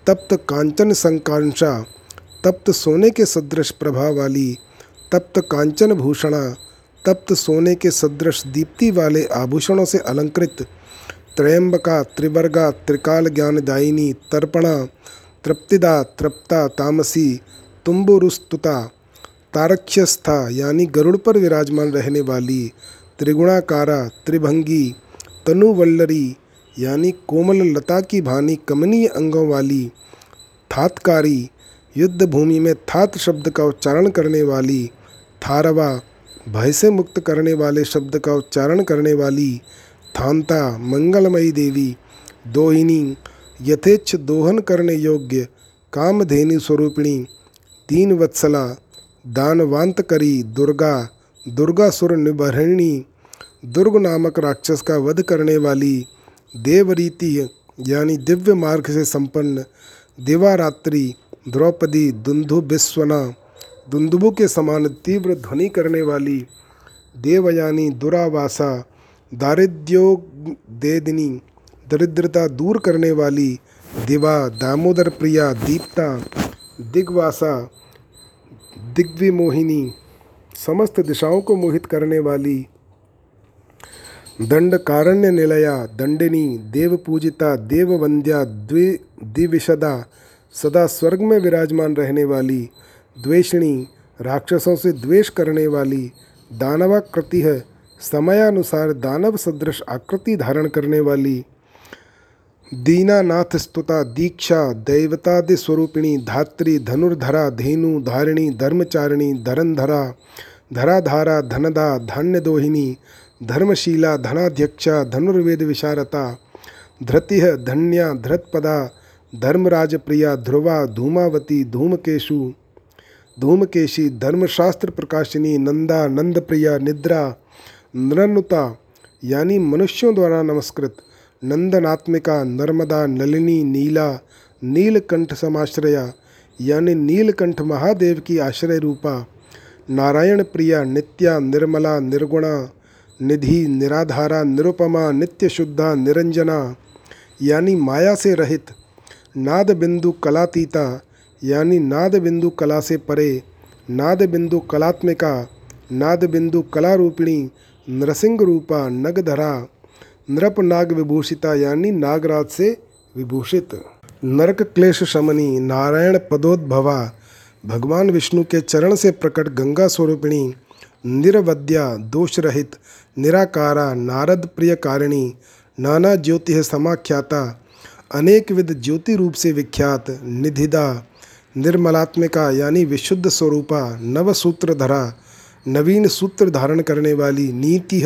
तप्त कांचन संकांक्षा तप्त सोने के सदृश प्रभा वाली, तप्त कांचन भूषणा, तप्त सोने के सदृश दीप्ति वाले आभूषणों से अलंकृत, त्रयंबका, त्रिवर्गा, त्रिकाल ज्ञानदायिनी, तर्पणा, तृप्तिदा, तृप्ता, तामसी, तुम्बुरुस्तुता, तारक्ष्यस्था, यानी गरुड़ पर विराजमान रहने वाली, त्रिगुणाकारा, त्रिभंगी, तनुवल्लरी, यानी कोमल लता की भानी कमनीय अंगों वाली, थातकारी युद्ध भूमि में थात शब्द का उच्चारण करने वाली, थारवा, भय से मुक्त करने वाले शब्द का उच्चारण करने वाली, थांता, मंगलमयी देवी, दोहिनी, यथेच्छ दोहन करने योग्य, कामधेनु स्वरूपिणी, तीन वत्सला, दानवांत करी, दुर्गा दुर्गा सुर निबरणी दुर्ग नामक राक्षस का वध करने वाली, देवरीति, यानी दिव्य मार्ग से संपन्न, दिवारात्रि द्रौपदी दुंदु बिस्वना, दुंदुबु के समान तीव्र ध्वनि करने वाली देवयानी दुरावासा, दारिद्र्योदेदिनी, दरिद्रता दूर करने वाली दिवा, दामोदर प्रिया, दीप्ता, दिग्वासा, दिग्विमोहिनी, समस्त दिशाओं को मोहित करने वाली दंड कारण्य निलया, दंडिनी देव पूजिता देववंद्या, द्वि दिविशदा सदा स्वर्ग में विराजमान रहने वाली, द्वेषणी, राक्षसों से द्वेष करने वाली दानवाकृति है। समयानुसार दानव सदृश आकृति धारण करने वाली दीनानाथ स्तुता, दीक्षा, दैवतादि स्वरूपिणी, धात्री, धनुर्धरा, धेनु, धारिणी, धर्मचारिणी, धरंधरा, धराधारा, धनदा धान्यदोहिनी धर्मशीला, धनाध्यक्षा, धनुर्वेद विशारता धृति धन्या, धृतपदा धर्मराज प्रिया ध्रुवा धूमावती धूमकेशु। धूमकेशी धर्मशास्त्र प्रकाशिनी नंदा नंद प्रिया निद्रा। नृनुता यानी मनुष्यों द्वारा नमस्कृत। नंदनात्मिका नर्मदा नलिनी नीला। नीलकंठ समाश्रया यानी नीलकंठ महादेव की आश्रय रूपा। नारायण प्रिया नित्या निर्मला निर्गुणा। निधि निराधारा निरुपमा नित्य शुद्धा निरंजना। यानी माया से रहित नाद बिंदु कलातीता, यानी नाद बिंदु कला से परे नाद बिंदु कलात्मिका नाद बिंदु कला रूपिणी नरसिंह रूपा नगधरा नृप नाग विभूषिता यानी नागराज से विभूषित। नरक क्लेश शमनी नारायण पदोद्भवा, भगवान विष्णु के चरण से प्रकट गंगा स्वरूपिणी, निरवद्या दोष रहित निराकारा, नारद प्रिय कारिणी नाना ज्योति समाख्याता अनेक विध ज्योति रूप से विख्यात निधिदा निर्मलात्मिका यानी विशुद्ध स्वरूपा नवसूत्रधरा नवीन सूत्र धारण करने वाली नीति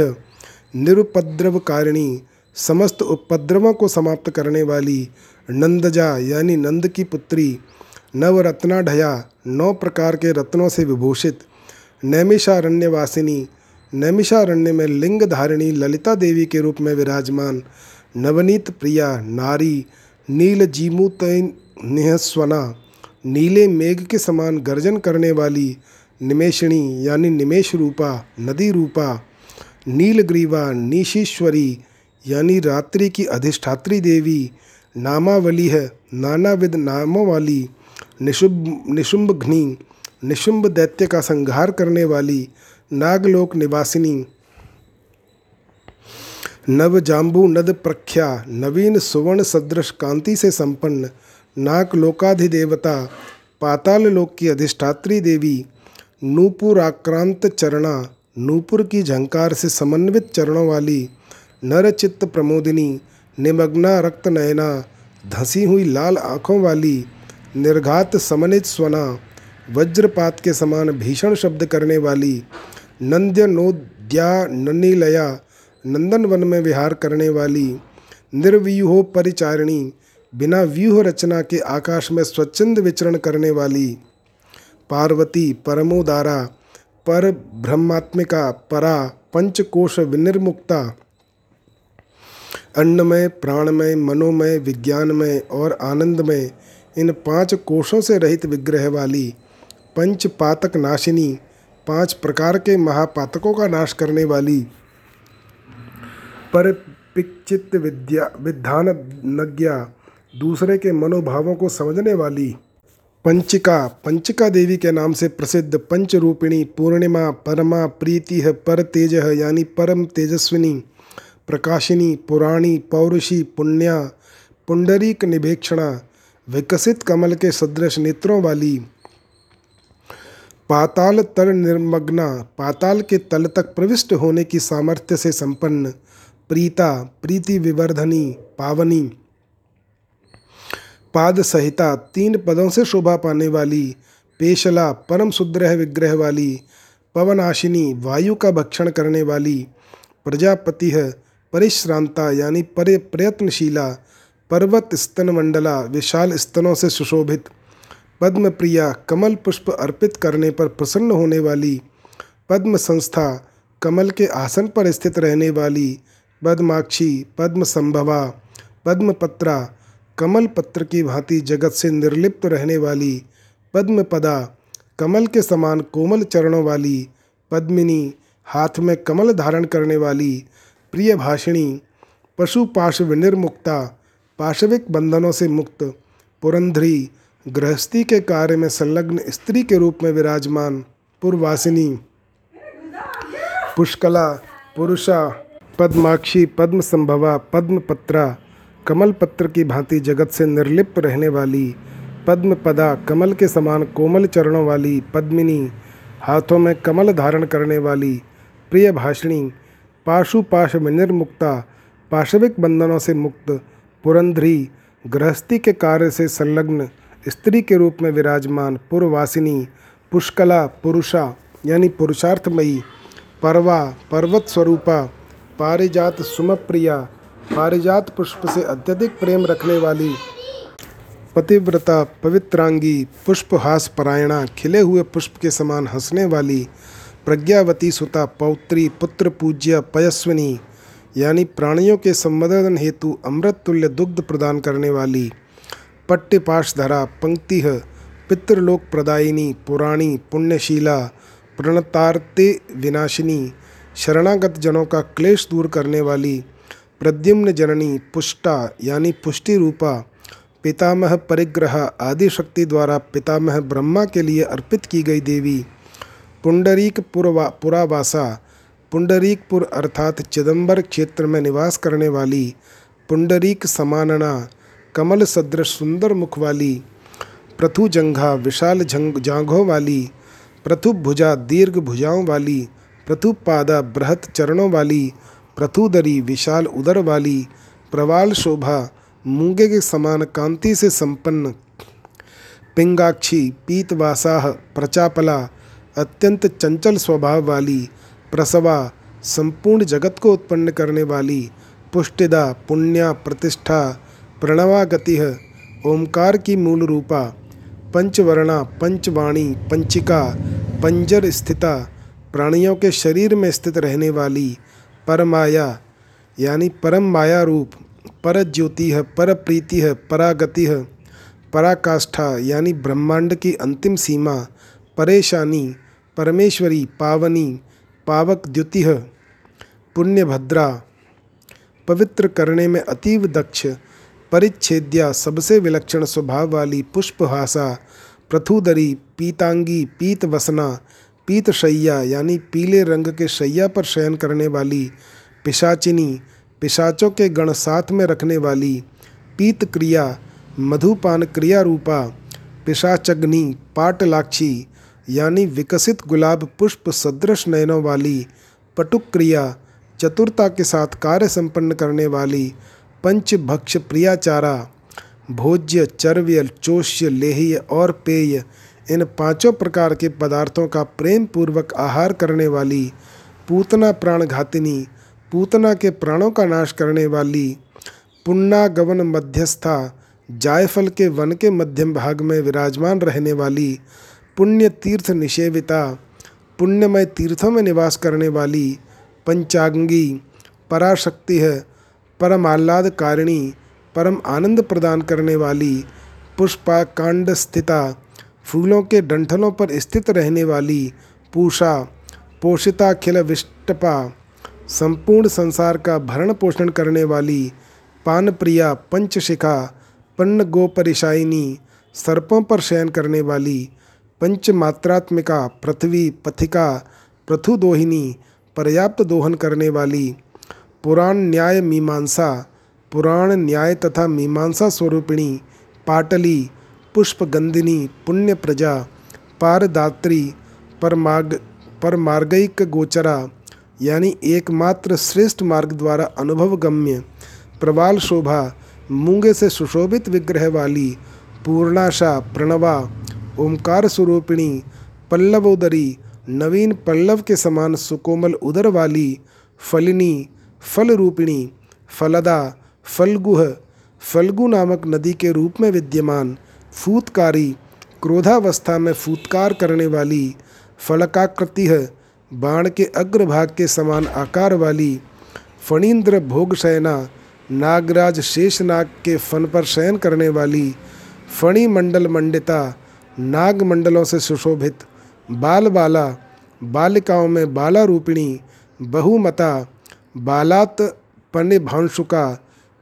निरुपद्रवकारिणी समस्त उपद्रवों को समाप्त करने वाली नंदजा यानी नंद की पुत्री नवरत्नाढया नौ प्रकार के रत्नों से विभूषित नैमिषारण्यवासिनी नैमिषारण्य में लिंग धारिणी ललिता देवी के रूप में विराजमान नवनीत प्रिया, नारी, नील जीमूतैन निहस्वना, नीले मेघ के समान गर्जन करने वाली निमेषणी यानी निमेश रूपा, नदी रूपा नीलग्रीवा निशीश्वरी यानी रात्रि की अधिष्ठात्री देवी, नामावली है, नानाविध नामों वाली निशुंभ, निशुंभघ्नी, निशुंभ दैत्य का संहार करने वाली नागलोक निवासिनी नव जाम्बू नद प्रख्या, नवीन सुवर्ण सदृश कांति से संपन्न नाक लोकाधिदेवता, पाताल लोक की अधिष्ठात्री देवी नूपुराक्रांत चरणा, नूपुर की झंकार से समन्वित चरणों वाली, नरचित्त प्रमोदिनी, निमग्ना रक्त नयना, धसी हुई लाल आँखों वाली, निर्घात समनित स्वना, वज्रपात के समान भीषण शब्द करने वाली नंद्य नोद्या ननीलया नंदन वन में विहार करने वाली निर्व्यूहो परिचारिणी बिना व्यूह रचना के आकाश में स्वच्छंद विचरण करने वाली पार्वती परमोदारा, पर ब्रह्मात्मिका, परा पंचकोश विनिर्मुक्ता, अन्नमय, प्राणमय, मनोमय, विज्ञानमय और आनंदमय, इन पाँच कोशों से रहित विग्रह वाली पंच पातक नाशिनी पाँच प्रकार के महापातकों का नाश करने वाली पर पिचित विद्या विधान नज्ञा दूसरे के मनोभावों को समझने वाली पंचिका पंचिका देवी के नाम से प्रसिद्ध पंचरूपिणी पूर्णिमा, परमा, प्रीति है पर तेज है, यानी परम तेजस्विनी, प्रकाशिनी, पुराणी, पौरुषी, पुण्या, पुंडरीक निभेक्षणा, विकसित कमल के सदृश नेत्रों वाली, पाताल तर निर्मग्ना, पाताल के तल तक प्रविष्ट होने की सामर्थ्य से संपन्न प्रीता, प्रीति विवर्धनी, पावनी। पाद सहिता, तीन पदों से शोभा पाने वाली। पेशला, परम सुद्रह विग्रह वाली। पवनाशिनी, वायु का भक्षण करने वाली। प्रजापति है परिश्रांता, यानी पर प्रयत्नशीला। पर्वत स्तन मंडला, विशाल स्तनों से सुशोभित। पद्म प्रिया कमल पुष्प अर्पित करने पर प्रसन्न होने वाली। पद्म संस्था कमल के आसन पर स्थित रहने वाली। पद्माक्षी पद्म संभवा पद्मपत्रा कमल पत्र की भांति जगत से निर्लिप्त रहने वाली पद्मपदा, कमल के समान कोमल चरणों वाली पद्मिनी, हाथ में कमल धारण करने वाली प्रिय भाषिणी पशु विनिर्मुक्ता, पाशविक बंधनों से मुक्त पुरंधरी, गृहस्थी के कार्य में संलग्न स्त्री के रूप में विराजमान पुरवासिनी, पुष्कला, पुरुषा पद्माक्षी पद्म संभवा पद्म पत्रा कमल पत्र की भांति जगत से निर्लिप्त रहने वाली पद्म पदा कमल के समान कोमल चरणों वाली पद्मिनी, हाथों में कमल धारण करने वाली प्रिय भाषिणी, पाशुपाश निर्मुक्ता पाशविक बंधनों से मुक्त पुरंधरी, गृहस्थी के कार्य से संलग्न स्त्री के रूप में विराजमान पुरवासिनी, पुष्कला, पुरुषा, यानी पुरुषार्थमयी, परवा, पर्वत स्वरूपा पारिजात सुमप्रिया, पारिजात पुष्प से अत्यधिक प्रेम रखने वाली, पतिव्रता पवित्रांगी पुष्पहास परायणा, खिले हुए पुष्प के समान हंसने वाली, प्रज्ञावती सुता पौत्री, पुत्र पूज्य पयस्विनी, यानी प्राणियों के संवर्धन हेतु अमृत तुल्य दुग्ध प्रदान करने वाली पट्टपाशधरा पंक्ति पितृलोक प्रदायिनी, पुराणी, पुण्यशीला, प्रणतार्ते विनाशिनी शरणागत जनों का क्लेश दूर करने वाली प्रद्युम्न जननी पुष्टा, यानी पुष्टि रूपा, पितामह परिग्रह आदि शक्ति द्वारा पितामह ब्रह्मा के लिए अर्पित की गई देवी पुंडरीक पुरवा पुरावासा, पुंडरीकपुर अर्थात चिदंबर क्षेत्र में निवास करने वाली, पुंडरीक समानना, कमल सदृश सुंदर मुख वाली प्रथु जंघा विशाल जंग जांघों वाली प्रथु भुजा दीर्घ भुजाओं वाली प्रथु पादा बृहत चरणों वाली, प्रथुदरी विशाल उदर वाली, प्रवाल शोभा मूँगे के समान कांति से संपन्न, पिंगाक्षी पीतवासाह प्रचापला अत्यंत चंचल स्वभाव वाली, प्रसवा संपूर्ण जगत को उत्पन्न करने वाली, पुष्टिदा पुण्या प्रतिष्ठा प्रणवा गति ओमकार की मूल रूपा, पंचवर्णा पंचवाणी पंचिका, पंजर स्थिता प्राणियों के शरीर में स्थित रहने वाली परमाया, यानी परम माया रूप, पर ज्योति है, पर प्रीति है, परागति है, पराकाष्ठा, यानी ब्रह्मांड की अंतिम सीमा, परेशानी, परमेश्वरी, पावनी, पावक द्युति है। पुण्यभद्रा, पवित्र करने में अतीव दक्ष, परिच्छेद्या, सबसे विलक्षण स्वभाव वाली पुष्पहासा, प्रथुदरी, पीतांगी पीत वसना पीत शैया, यानी पीले रंग के शैया पर शयन करने वाली, पिशाचिनी, पिशाचों के गण साथ में रखने वाली, पीत क्रिया, मधुपान क्रिया रूपा, पिशाचग्नि, पाटलाक्षी, यानी विकसित गुलाब पुष्प सदृश नयनों वाली पटुक क्रिया चतुरता के साथ कार्य संपन्न करने वाली, पंचभक्ष प्रियाचारा, भोज्य, चर्व्य, चोष्य, लेह्य और पेय इन पाँचों प्रकार के पदार्थों का प्रेम पूर्वक आहार करने वाली, पूतना प्राण घातिनी पूतना के प्राणों का नाश करने वाली पुण्नागवन मध्यस्था, जायफल के वन के मध्यम भाग में विराजमान रहने वाली, पुण्य तीर्थ निषेविता, पुण्यमय तीर्थों में निवास करने वाली, पंचांगी, पराशक्ति है परम आह्लाद कारिणी, परम आनंद प्रदान करने वाली, पुष्पाकांड स्थिता फूलों के डंठलों पर स्थित रहने वाली पूषा, पोषिता, खिल विष्टपा, संपूर्ण संसार का भरण पोषण करने वाली पानप्रिया, पंचशिखा पन्न गोपरिशाइनी सर्पों पर शयन करने वाली पंचमात्रात्मिका, पृथ्वी, पथिका, पृथुदोहिनी, पर्याप्त दोहन करने वाली पुराण न्याय मीमांसा, पुराण न्याय तथा मीमांसा स्वरूपिणी, पाटली पुष्पगंधिनी पुण्य प्रजा पारदात्री परमार्ग परमार्गिक गोचरा, यानी एकमात्र श्रेष्ठ मार्ग द्वारा अनुभव गम्य प्रवाल शोभा मूँगे से सुशोभित विग्रह वाली, पूर्णाशा, प्रणवा, ओंकार स्वरूपिणी, पल्लवोदरी, नवीन पल्लव के समान सुकोमल उदर वाली, फलिनी फल रूपिणी फलदा, फलगुह, फल्गु नामक नदी के रूप में विद्यमान फूतकारी क्रोधावस्था में फूतकार करने वाली फलकाकृति है। बाण के अग्रभाग के समान आकार वाली फणीन्द्र भोग शयना नागराज शेषनाग के फन पर शयन करने वाली फणी मंडल मंडिता नाग मंडलों से सुशोभित बाल बाला बालिकाओं में बाला रूपिणी बहुमता बालात भांशुका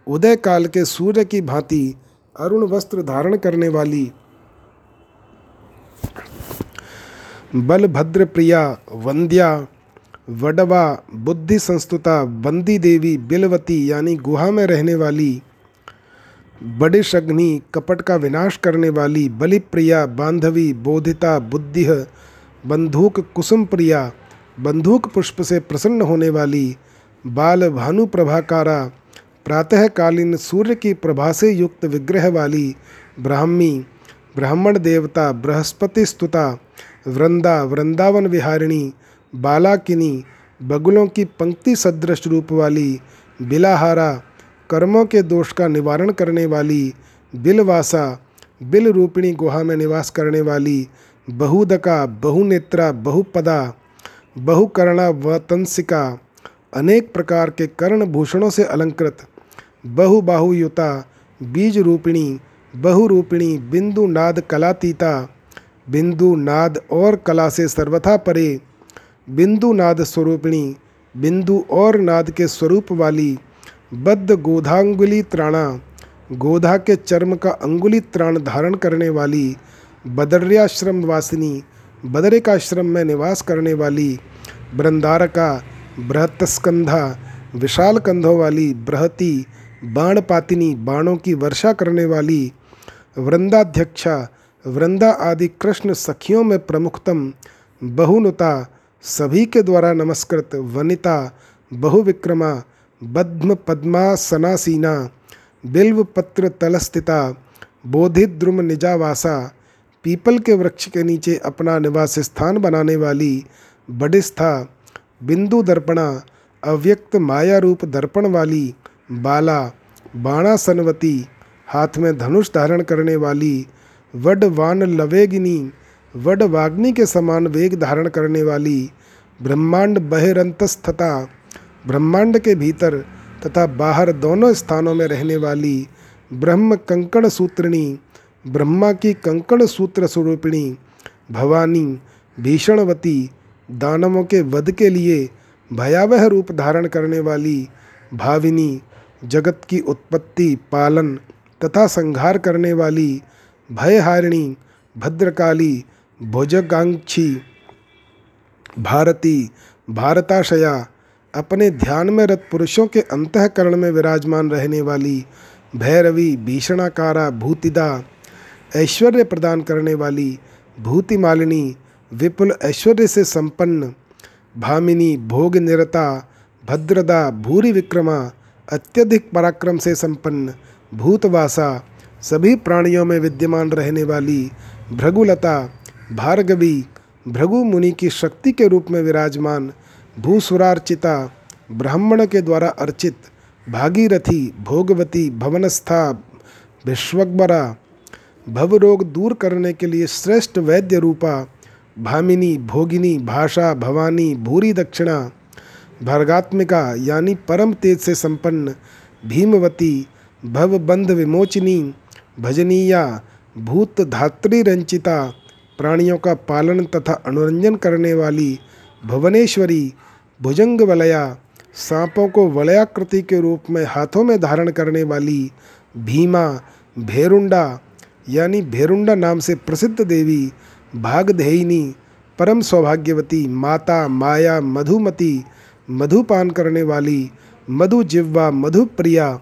उदय काल के सूर्य की भांति अरुण वस्त्र धारण करने वाली। बलभद्र प्रिया वंद्या, वडवा, बुद्धि संस्तुता बंदी देवी, बिलवती यानी गुहा में रहने वाली। बड़े शग्नि कपट का विनाश करने वाली। बलिप्रिया, बांधवी, बोधिता बुद्धि बंधुक कुसुम प्रिया बंधुक पुष्प से प्रसन्न होने वाली। बाल भानु प्रभाकारा प्रातःकालीन सूर्य की प्रभा से युक्त विग्रह वाली ब्राह्मी, ब्राह्मण देवता, बृहस्पति स्तुता, वृंदा, वृंदावन विहारिणी, बालाकिनी, बगुलों की पंक्ति सदृश रूप वाली बिलाहारा, कर्मों के दोष का निवारण करने वाली बिलवासा बिल रूपिणी गुहा में निवास करने वाली बहुदका, बहुनेत्रा, बहुपदा, बहुकर्णा व तंसिका अनेक प्रकार के कर्ण भूषणों से अलंकृत बहुबाहुयुता बीज रूपिणी बहुरूपिणी बिंदु नाद कलातीता बिंदु नाद और कला से सर्वथा परे बिंदु नाद स्वरूपिणी, बिंदु और नाद के स्वरूप वाली, बद्ध गोधांगुली त्राणा, गोधा के चर्म का अंगुली त्राण धारण करने वाली, बदर्याश्रम वासिनी, बदरिकाश्रम में निवास करने वाली, बृंदारका, बृहतस्कंधा विशाल कंधों वाली बृहती बाणपातिनी बाणों की वर्षा करने वाली वृंदाध्यक्षा, वृंदा आदि कृष्ण सखियों में प्रमुखतम बहुनुता सभी के द्वारा नमस्कृत वनिता, बहुविक्रमा बद्म पद्मासनासीना बिल्व पत्र तलस्थिता, बोधिद्रुम निजावासा, पीपल के वृक्ष के नीचे अपना निवास स्थान बनाने वाली बडिस्था, बिंदु दर्पणा, अव्यक्त माया रूप दर्पण वाली बाला बाणासनवती हाथ में धनुष धारण करने वाली, वड वान लवेगिनी, वड वाग्नि के समान वेग धारण करने वाली, ब्रह्मांड बहिरंतस्थता, ब्रह्मांड के भीतर तथा बाहर दोनों स्थानों में रहने वाली ब्रह्म कंकण सूत्रिणी, ब्रह्मा की कंकण सूत्र स्वरूपिणी, भवानी, भीषणवती, दानवों के वध के लिए भयावह रूप धारण करने वाली भाविनी जगत की उत्पत्ति, पालन, तथा संहार करने वाली, भयहारिणी, भद्रकाली भुजगांक्षी भारती, भारताशया, अपने ध्यान में रत पुरुषों के अंतकरण में विराजमान रहने वाली, भैरवी, भीषणाकारा, भूतिदा, ऐश्वर्य प्रदान करने वाली, भूतिमालिनी, विपुल ऐश्वर्य से संपन्न, भामिनी, भोग निरता, भद्रदा, भूरी विक्रमा अत्यधिक पराक्रम से संपन्न भूतवासा, सभी प्राणियों में विद्यमान रहने वाली भृगुलता, भार्गवी, भृगु मुनि की शक्ति के रूप में विराजमान भूसुरार्चिता, ब्राह्मण के द्वारा अर्चित भागीरथी भोगवती भवनस्था विश्वकबरा भवरोग दूर करने के लिए श्रेष्ठ वैद्य रूपा, भामिनी, भोगिनी, भाषा, भवानी, भूरी दक्षिणा भर्गात्मिका, यानी परम तेज से संपन्न, भीमवती, भवबंध विमोचनी, भजनीया, भूत धात्री रंचिता, प्राणियों का पालन तथा अनुरंजन करने वाली भुवनेश्वरी भुजंग वलया सांपों को वलयाकृति के रूप में हाथों में धारण करने वाली भीमा, भेरुंडा, यानी भेरुंडा नाम से प्रसिद्ध देवी, भागधेयिनी, परम सौभाग्यवती माता, माया, मधुमती मधुपान करने वाली, मधु जिह्वा मधुप्रिया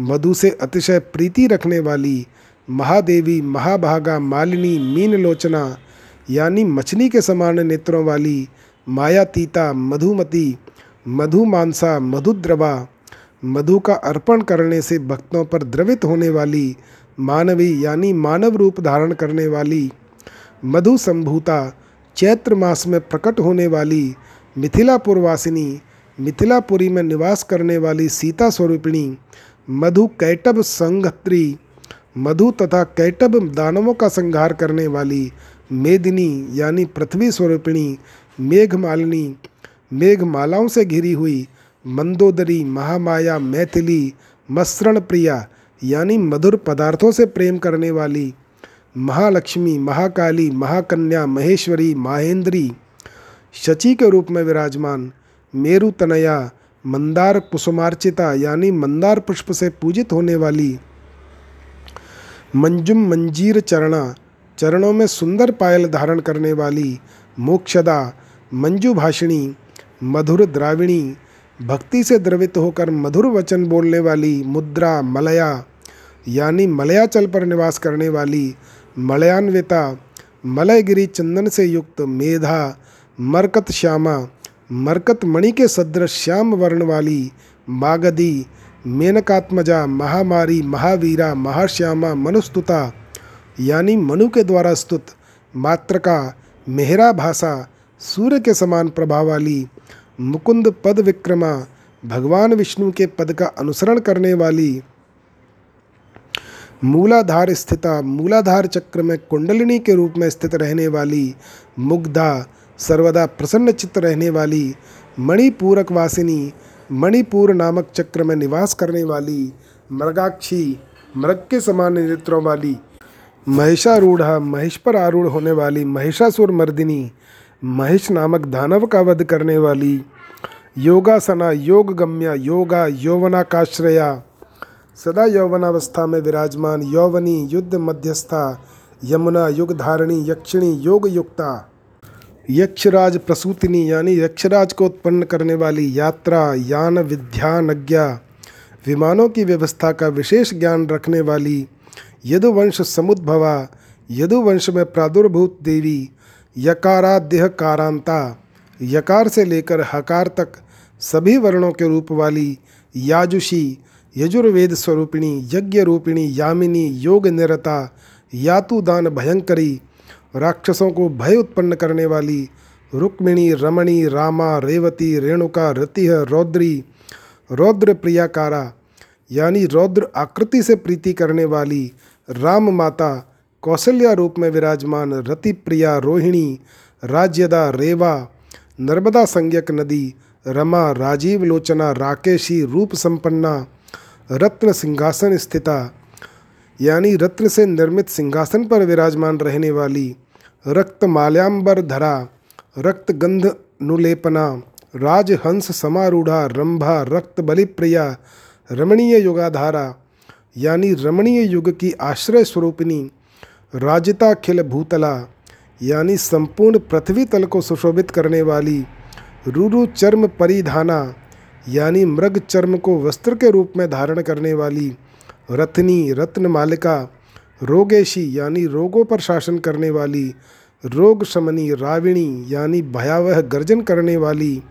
मधु से अतिशय प्रीति रखने वाली, महादेवी, महाभागा, मालिनी मीनलोचना यानी मछली के समान नेत्रों वाली मायातीता मधुमती मधुमानसा मधुद्रवा मधु का अर्पण करने से भक्तों पर द्रवित होने वाली, मानवी यानी मानव रूप धारण करने वाली, मधु संभूता, चैत्र मास में प्रकट होने वाली मिथिलापुरवासिनी मिथिलापुरी में निवास करने वाली सीता स्वरूपिणी, मधु कैटब संगत्री मधु तथा कैटब दानवों का संहार करने वाली मेदिनी यानी पृथ्वी स्वरूपिणी, मेघमालिनी, मेघमालाओं से घिरी हुई मंदोदरी, महामाया, मैथिली, मसरण प्रिया यानी मधुर पदार्थों से प्रेम करने वाली महालक्ष्मी, महाकाली, महाकन्या, महेश्वरी, माहेंद्री शची के रूप में विराजमान मेरु तनया मंदार कुसुमार्चिता यानी मंदार पुष्प से पूजित होने वाली मंजुम मंजीर चरणा, चरणों में सुंदर पायल धारण करने वाली मोक्षदा, मंजू भाषिणी, मधुर द्राविणी, भक्ति से द्रवित होकर मधुर वचन बोलने वाली मुद्रा मलया, यानी मलयाचल पर निवास करने वाली मलयान्विता, मलयगिरी चंदन से युक्त मेधा मरकत श्यामा, मरकत मणि के सदृश श्याम वर्ण वाली मागधी, मेनकात्मजा, महामारी, महावीरा, महाश्यामा, मनुस्तुता, यानी मनु के द्वारा स्तुत, मात्रका, मेहरा भाषा, सूर्य के समान प्रभाव वाली, मुकुंद पद विक्रमा, भगवान विष्णु के पद का अनुसरण करने वाली, मूलाधार स्थिता, मूलाधार चक्र में कुंडलिनी के रूप में स्थित रहने वाली, मुग्धा सर्वदा प्रसन्न चित्त रहने वाली मणिपूरक वासिनी मणिपुर नामक चक्र में निवास करने वाली मृगाक्षी, मृग के समान नेत्रों वाली महिषारूढ़ महेश पर आरूढ़ होने वाली महिषासुर मर्दिनी महेश नामक दानव का वध करने वाली योगासना योग गम्या योगा, यौवनाकाश्रया, सदा यौवनावस्था में विराजमान यौवनी, युद्ध मध्यस्था, यमुना युग धारणी यक्षिणी योग युक्ता यक्षराज प्रसूतिनी, यानी यक्षराज को उत्पन्न करने वाली यात्रा, यान विद्यानज्ञा, विमानों की व्यवस्था का विशेष ज्ञान रखने वाली यदुवंश समुद्भवा, यदुवंश में प्रादुर्भूत देवी, यकाराद्य कारांता, यकार से लेकर हकार तक सभी वर्णों के रूप वाली याजुषी, यजुर्वेद स्वरूपिणी यज्ञ रूपिणी यामिनी, योग निरता, यातुदान भयंकरी राक्षसों को भय उत्पन्न करने वाली रुक्मिणी, रमणी, रामा, रेवती, रेणुका, रतिह, रौद्री रौद्र प्रियाकारा यानी रौद्र आकृति से प्रीति करने वाली राम माता कौशल्या रूप में विराजमान रति प्रिया रोहिणी, राज्यदा, रेवा, नर्मदा संज्ञक नदी, रमा, राजीव लोचना, राकेशी, रूप संपन्ना, रत्न सिंहासन स्थिता यानी रत्न से निर्मित सिंहासन पर विराजमान रहने वाली रक्त माल्याम्बर धरा रक्त गंध नुलेपना, राजहंस समारूढ़ा, रंभा रक्त बलिप्रिया रमणीय युगाधारा, यानी रमणीय युग की आश्रय स्वरूपिणी राजिता खिल भूतला, यानी संपूर्ण पृथ्वी तल को सुशोभित करने वाली रुरु चर्म परिधाना, यानी मृग चर्म को वस्त्र के रूप में धारण करने वाली रत्नी, रत्न मालिका, रोगेशी यानी रोगों पर शासन करने वाली, रोग शमनी राविणी यानी भयावह गर्जन करने वाली,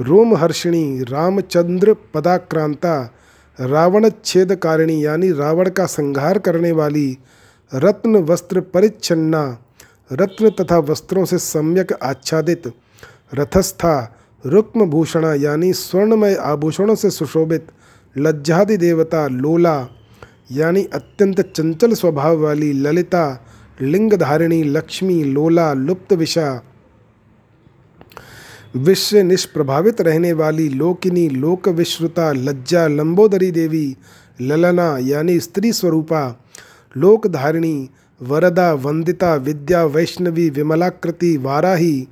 रोमहर्षिणी रामचंद्र पदाक्रांता रावण छेदकारिणी यानी रावण का संहार करने वाली, रत्न वस्त्र परिच्छन्ना, रत्न तथा वस्त्रों से सम्यक आच्छादित, रथस्था रुक्म भूषणा यानी स्वर्णमय आभूषणों से सुशोभित लज्जादि देवता लोला, यानी अत्यंत चंचल स्वभाव वाली ललिता, लिंगधारिणी लक्ष्मी, लोला, लुप्त विषा, विश्व निष्प्रभावित रहने वाली लोकिनी लोक विश्रुता लज्जा, लंबोदरी देवी, ललना, यानी स्त्री स्वरूपा, लोकधारिणी, वरदा, वंदिता, विद्या, वैष्णवी, विमलाकृति, वाराही,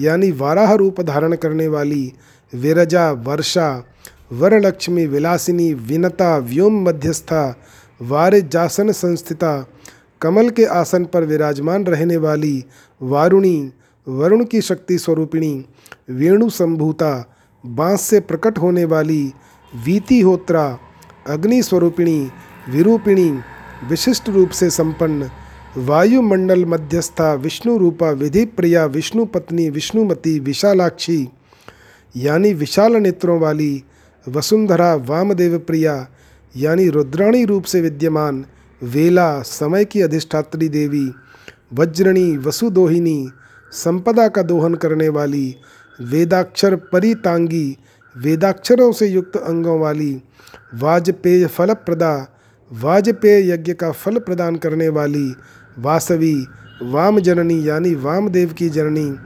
यानी वाराह रूप धारण करने वाली विरजा, वर्षा वरलक्ष्मी, विलासिनी, विनता, व्योम मध्यस्था वारिजासन संस्थिता, कमल के आसन पर विराजमान रहने वाली वारुणी, वरुण की शक्ति स्वरूपिणी, वेणु संभूता, बाँस से प्रकट होने वाली वीति होत्रा, अग्नि स्वरूपिणी, विरूपिणी, विशिष्ट रूप से संपन्न, वायुमंडल मध्यस्था, विष्णु रूपा, विधि प्रिया, विष्णु पत्नी, विष्णुमती, विशालाक्षी, यानी विशाल नेत्रों वाली वसुंधरा वामदेव प्रिया यानी रुद्राणी रूप से विद्यमान, वेला समय की अधिष्ठात्री देवी, वज्रणी वसुदोहिनी, संपदा का दोहन करने वाली, वेदाक्षर परितांगी, वेदाक्षरों से युक्त अंगों वाली, वाजपेय फलप्रदा, वाजपेय यज्ञ का फल प्रदान करने वाली, वासवी वाम जननी यानी वामदेव की जननी,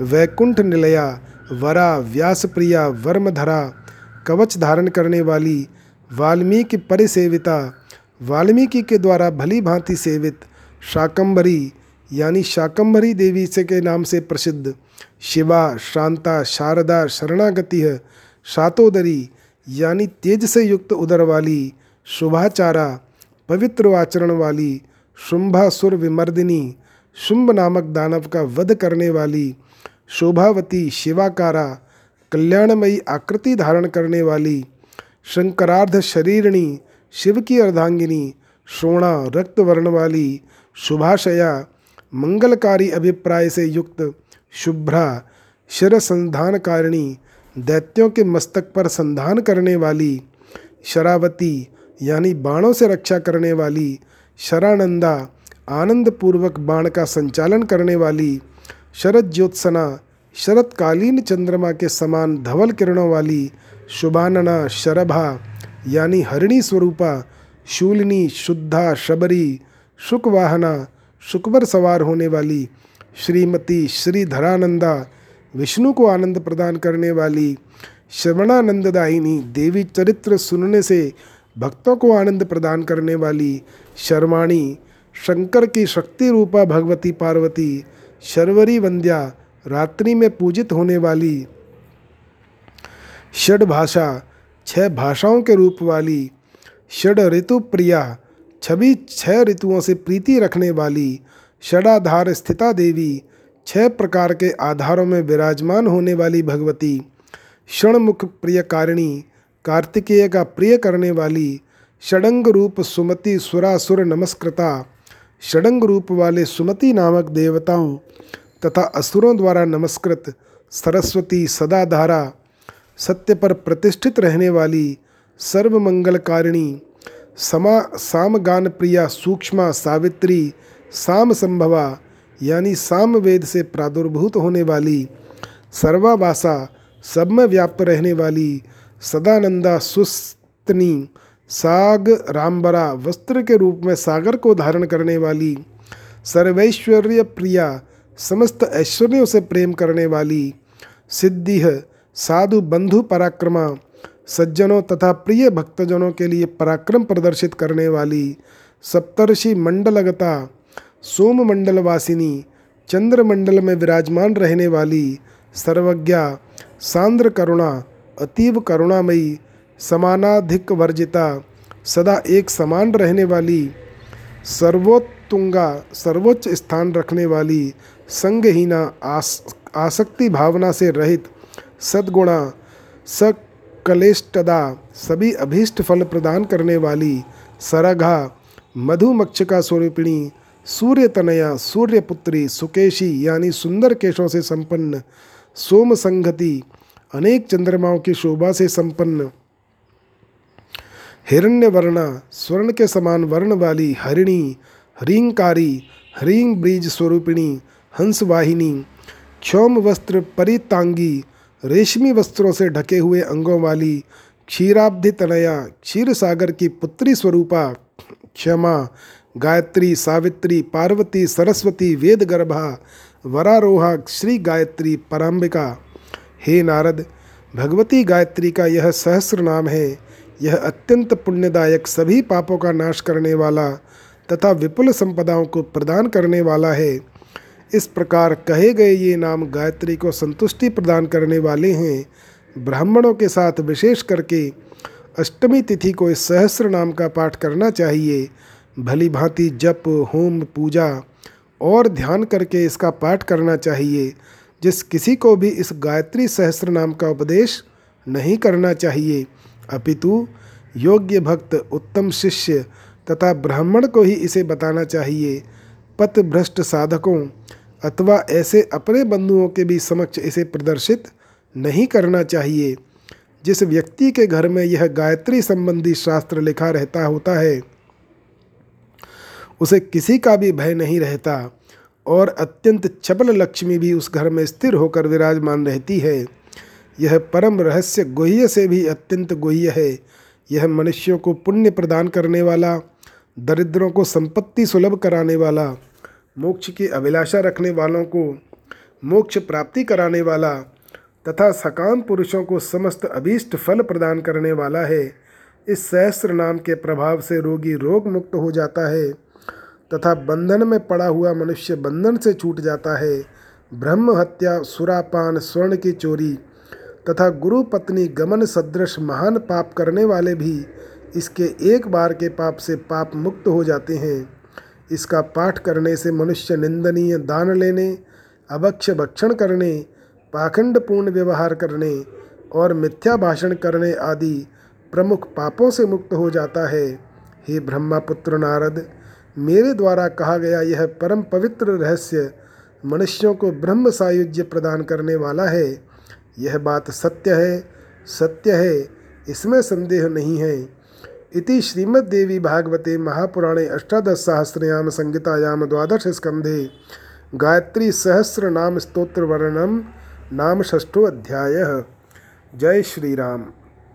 वैकुंठ निलया, वरा, व्यासप्रिया, वर्मधरा कवच धारण करने वाली वाल्मीकि परिसेविता, वाल्मीकि के द्वारा भली भांति सेवित शाकंभरी, यानी शाकंभरी देवी से के नाम से प्रसिद्ध शिवा, शांता, शारदा, शरणागति शातोदरी, यानी तेज से युक्त उदर वाली, शुभाचारा, पवित्र आचरण वाली शुंभासुर विमर्दिनी, शुंभ नामक दानव का वध करने वाली, शोभावती शिवाकारा कल्याणमयी आकृति धारण करने वाली शंकरार्ध शरीरणी, शिव की अर्धांगिनी शोणा रक्त वर्ण वाली शुभाशया, मंगलकारी अभिप्राय से युक्त शुभ्रा शिर संधानकारिणी दैत्यों के मस्तक पर संधान करने वाली शरावती, यानी बाणों से रक्षा करने वाली शरानंदा, आनंदपूर्वक बाण का संचालन करने वाली शरद ज्योत्सना शरतकालीन चंद्रमा के समान धवल किरणों वाली शुभानना शरभा, यानी हरिणी स्वरूपा, शूलिनी, शुद्धा, शबरी, शुकवाहना, शुकवर सवार होने वाली, श्रीमती श्रीधरानंदा, विष्णु को आनंद प्रदान करने वाली श्रवणानंददायिनी देवी चरित्र सुनने से भक्तों को आनंद प्रदान करने वाली, शर्माणी, शंकर की शक्ति रूपा भगवती पार्वती, शर्वरी वंद्या रात्रि में पूजित होने वाली षड भाषा, छह भाषाओं के रूप वाली षड ऋतु प्रिया, छवि छह ऋतुओं से प्रीति रखने वाली षडाधार स्थिता देवी, छह प्रकार के आधारों में विराजमान होने वाली भगवती क्षणमुख प्रियकारिणी, कार्तिकेय का प्रिय करने वाली षडंग रूप सुमति सुरासुर नमस्कृता, षडंग रूप वाले सुमति नामक देवताओं तथा असुरों द्वारा नमस्कृत सरस्वती सदाधारा, सत्य पर प्रतिष्ठित रहने वाली सर्वमंगलकारिणी, समा सामगान प्रिया सूक्ष्मा सावित्री साम संभवा यानी साम वेद से प्रादुर्भूत होने वाली, सर्वावासा सब में व्याप्त रहने वाली, सदानंदा सुस्तनी, साग रामबरा वस्त्र के रूप में सागर को धारण करने वाली सर्वैश्वर्य प्रिया समस्त ऐश्वर्यों से प्रेम करने वाली सिद्धि साधु, बंधु, पराक्रमा, सज्जनों तथा प्रिय भक्तजनों के लिए पराक्रम प्रदर्शित करने वाली सप्तर्षि मंडलगता सोम मंडलवासिनी चंद्रमंडल में विराजमान रहने वाली सर्वज्ञा, सांद्र करुणा, अतीव करुणामयी, समानाधिक वर्जिता, सदा एक समान रहने वाली, सर्वोत्तुंगा, सर्वोच्च स्थान रखने वाली संगहीना आस, आसक्ति भावना से रहित सद्गुणा सकलेष्टदा सभी अभीष्ट फल प्रदान करने वाली सरघा, मधुमक्षिका स्वरूपिणी सूर्य तनया सूर्यपुत्री सुकेशी यानी सुंदर केशों से संपन्न सोम संगति अनेक चंद्रमाओं की शोभा से संपन्न हिरण्य वर्णा स्वर्ण के समान वर्ण वाली हरिणी, हरिंकारी, हरिंग ब्रीज स्वरूपिणी हंसवाहिनी, क्षौम वस्त्र परितांगी, रेशमी वस्त्रों से ढके हुए अंगों वाली, क्षीराब्धि तनया क्षीर सागर की पुत्री स्वरूपा, क्षमा, गायत्री सावित्री, पार्वती सरस्वती वेद गर्भा वरारोहा, श्री गायत्री पराम्बिका। हे नारद, भगवती गायत्री का यह सहस्र नाम है। यह अत्यंत पुण्यदायक सभी पापों का नाश करने वाला तथा विपुल संपदाओं को प्रदान करने वाला है। इस प्रकार कहे गए ये नाम गायत्री को संतुष्टि प्रदान करने वाले हैं। ब्राह्मणों के साथ विशेष करके अष्टमी तिथि को इस सहस्र नाम का पाठ करना चाहिए। भली भांति जप, होम, पूजा और ध्यान करके इसका पाठ करना चाहिए। जिस किसी को भी इस गायत्री सहस्र नाम का उपदेश नहीं करना चाहिए, अपितु योग्य भक्त, उत्तम शिष्य तथा ब्राह्मण को ही इसे बताना चाहिए। पथ भ्रष्ट साधकों अथवा ऐसे अपने बंधुओं के भी समक्ष इसे प्रदर्शित नहीं करना चाहिए। जिस व्यक्ति के घर में यह गायत्री संबंधी शास्त्र लिखा रहता होता है, उसे किसी का भी भय नहीं रहता और अत्यंत चपल लक्ष्मी भी उस घर में स्थिर होकर विराजमान रहती है। यह परम रहस्य गुह्य से भी अत्यंत गुह्य है। यह मनुष्यों को पुण्य प्रदान करने वाला, दरिद्रों को संपत्ति सुलभ कराने वाला मोक्ष की अभिलाषा रखने वालों को मोक्ष प्राप्ति कराने वाला तथा सकाम पुरुषों को समस्त अभीष्ट फल प्रदान करने वाला है। इस सहस्त्र नाम के प्रभाव से रोगी रोग मुक्त हो जाता है तथा बंधन में पड़ा हुआ मनुष्य बंधन से छूट जाता है। ब्रह्म हत्या, सुरापान, स्वर्ण की चोरी तथा गुरु पत्नी गमन सदृश महान पाप करने वाले भी इसके एक बार के पाप से पाप मुक्त हो जाते हैं। इसका पाठ करने से मनुष्य निंदनीय दान लेने, अभक्ष भक्षण करने, पाखंड पूर्ण व्यवहार करने और मिथ्या भाषण करने आदि प्रमुख पापों से मुक्त हो जाता है। हे ब्रह्मापुत्र नारद, मेरे द्वारा कहा गया यह परम पवित्र रहस्य मनुष्यों को ब्रह्म सायुज्य प्रदान करने वाला है। यह बात सत्य है सत्य है, इसमें संदेह नहीं है। इति श्रीमद्देवी भागवते महापुराणे अष्टादसहस्रयाम संहितायाम द्वादश स्कंधे गायत्री सहस्र नाम षष्ठोऽध्यायः जय श्रीराम।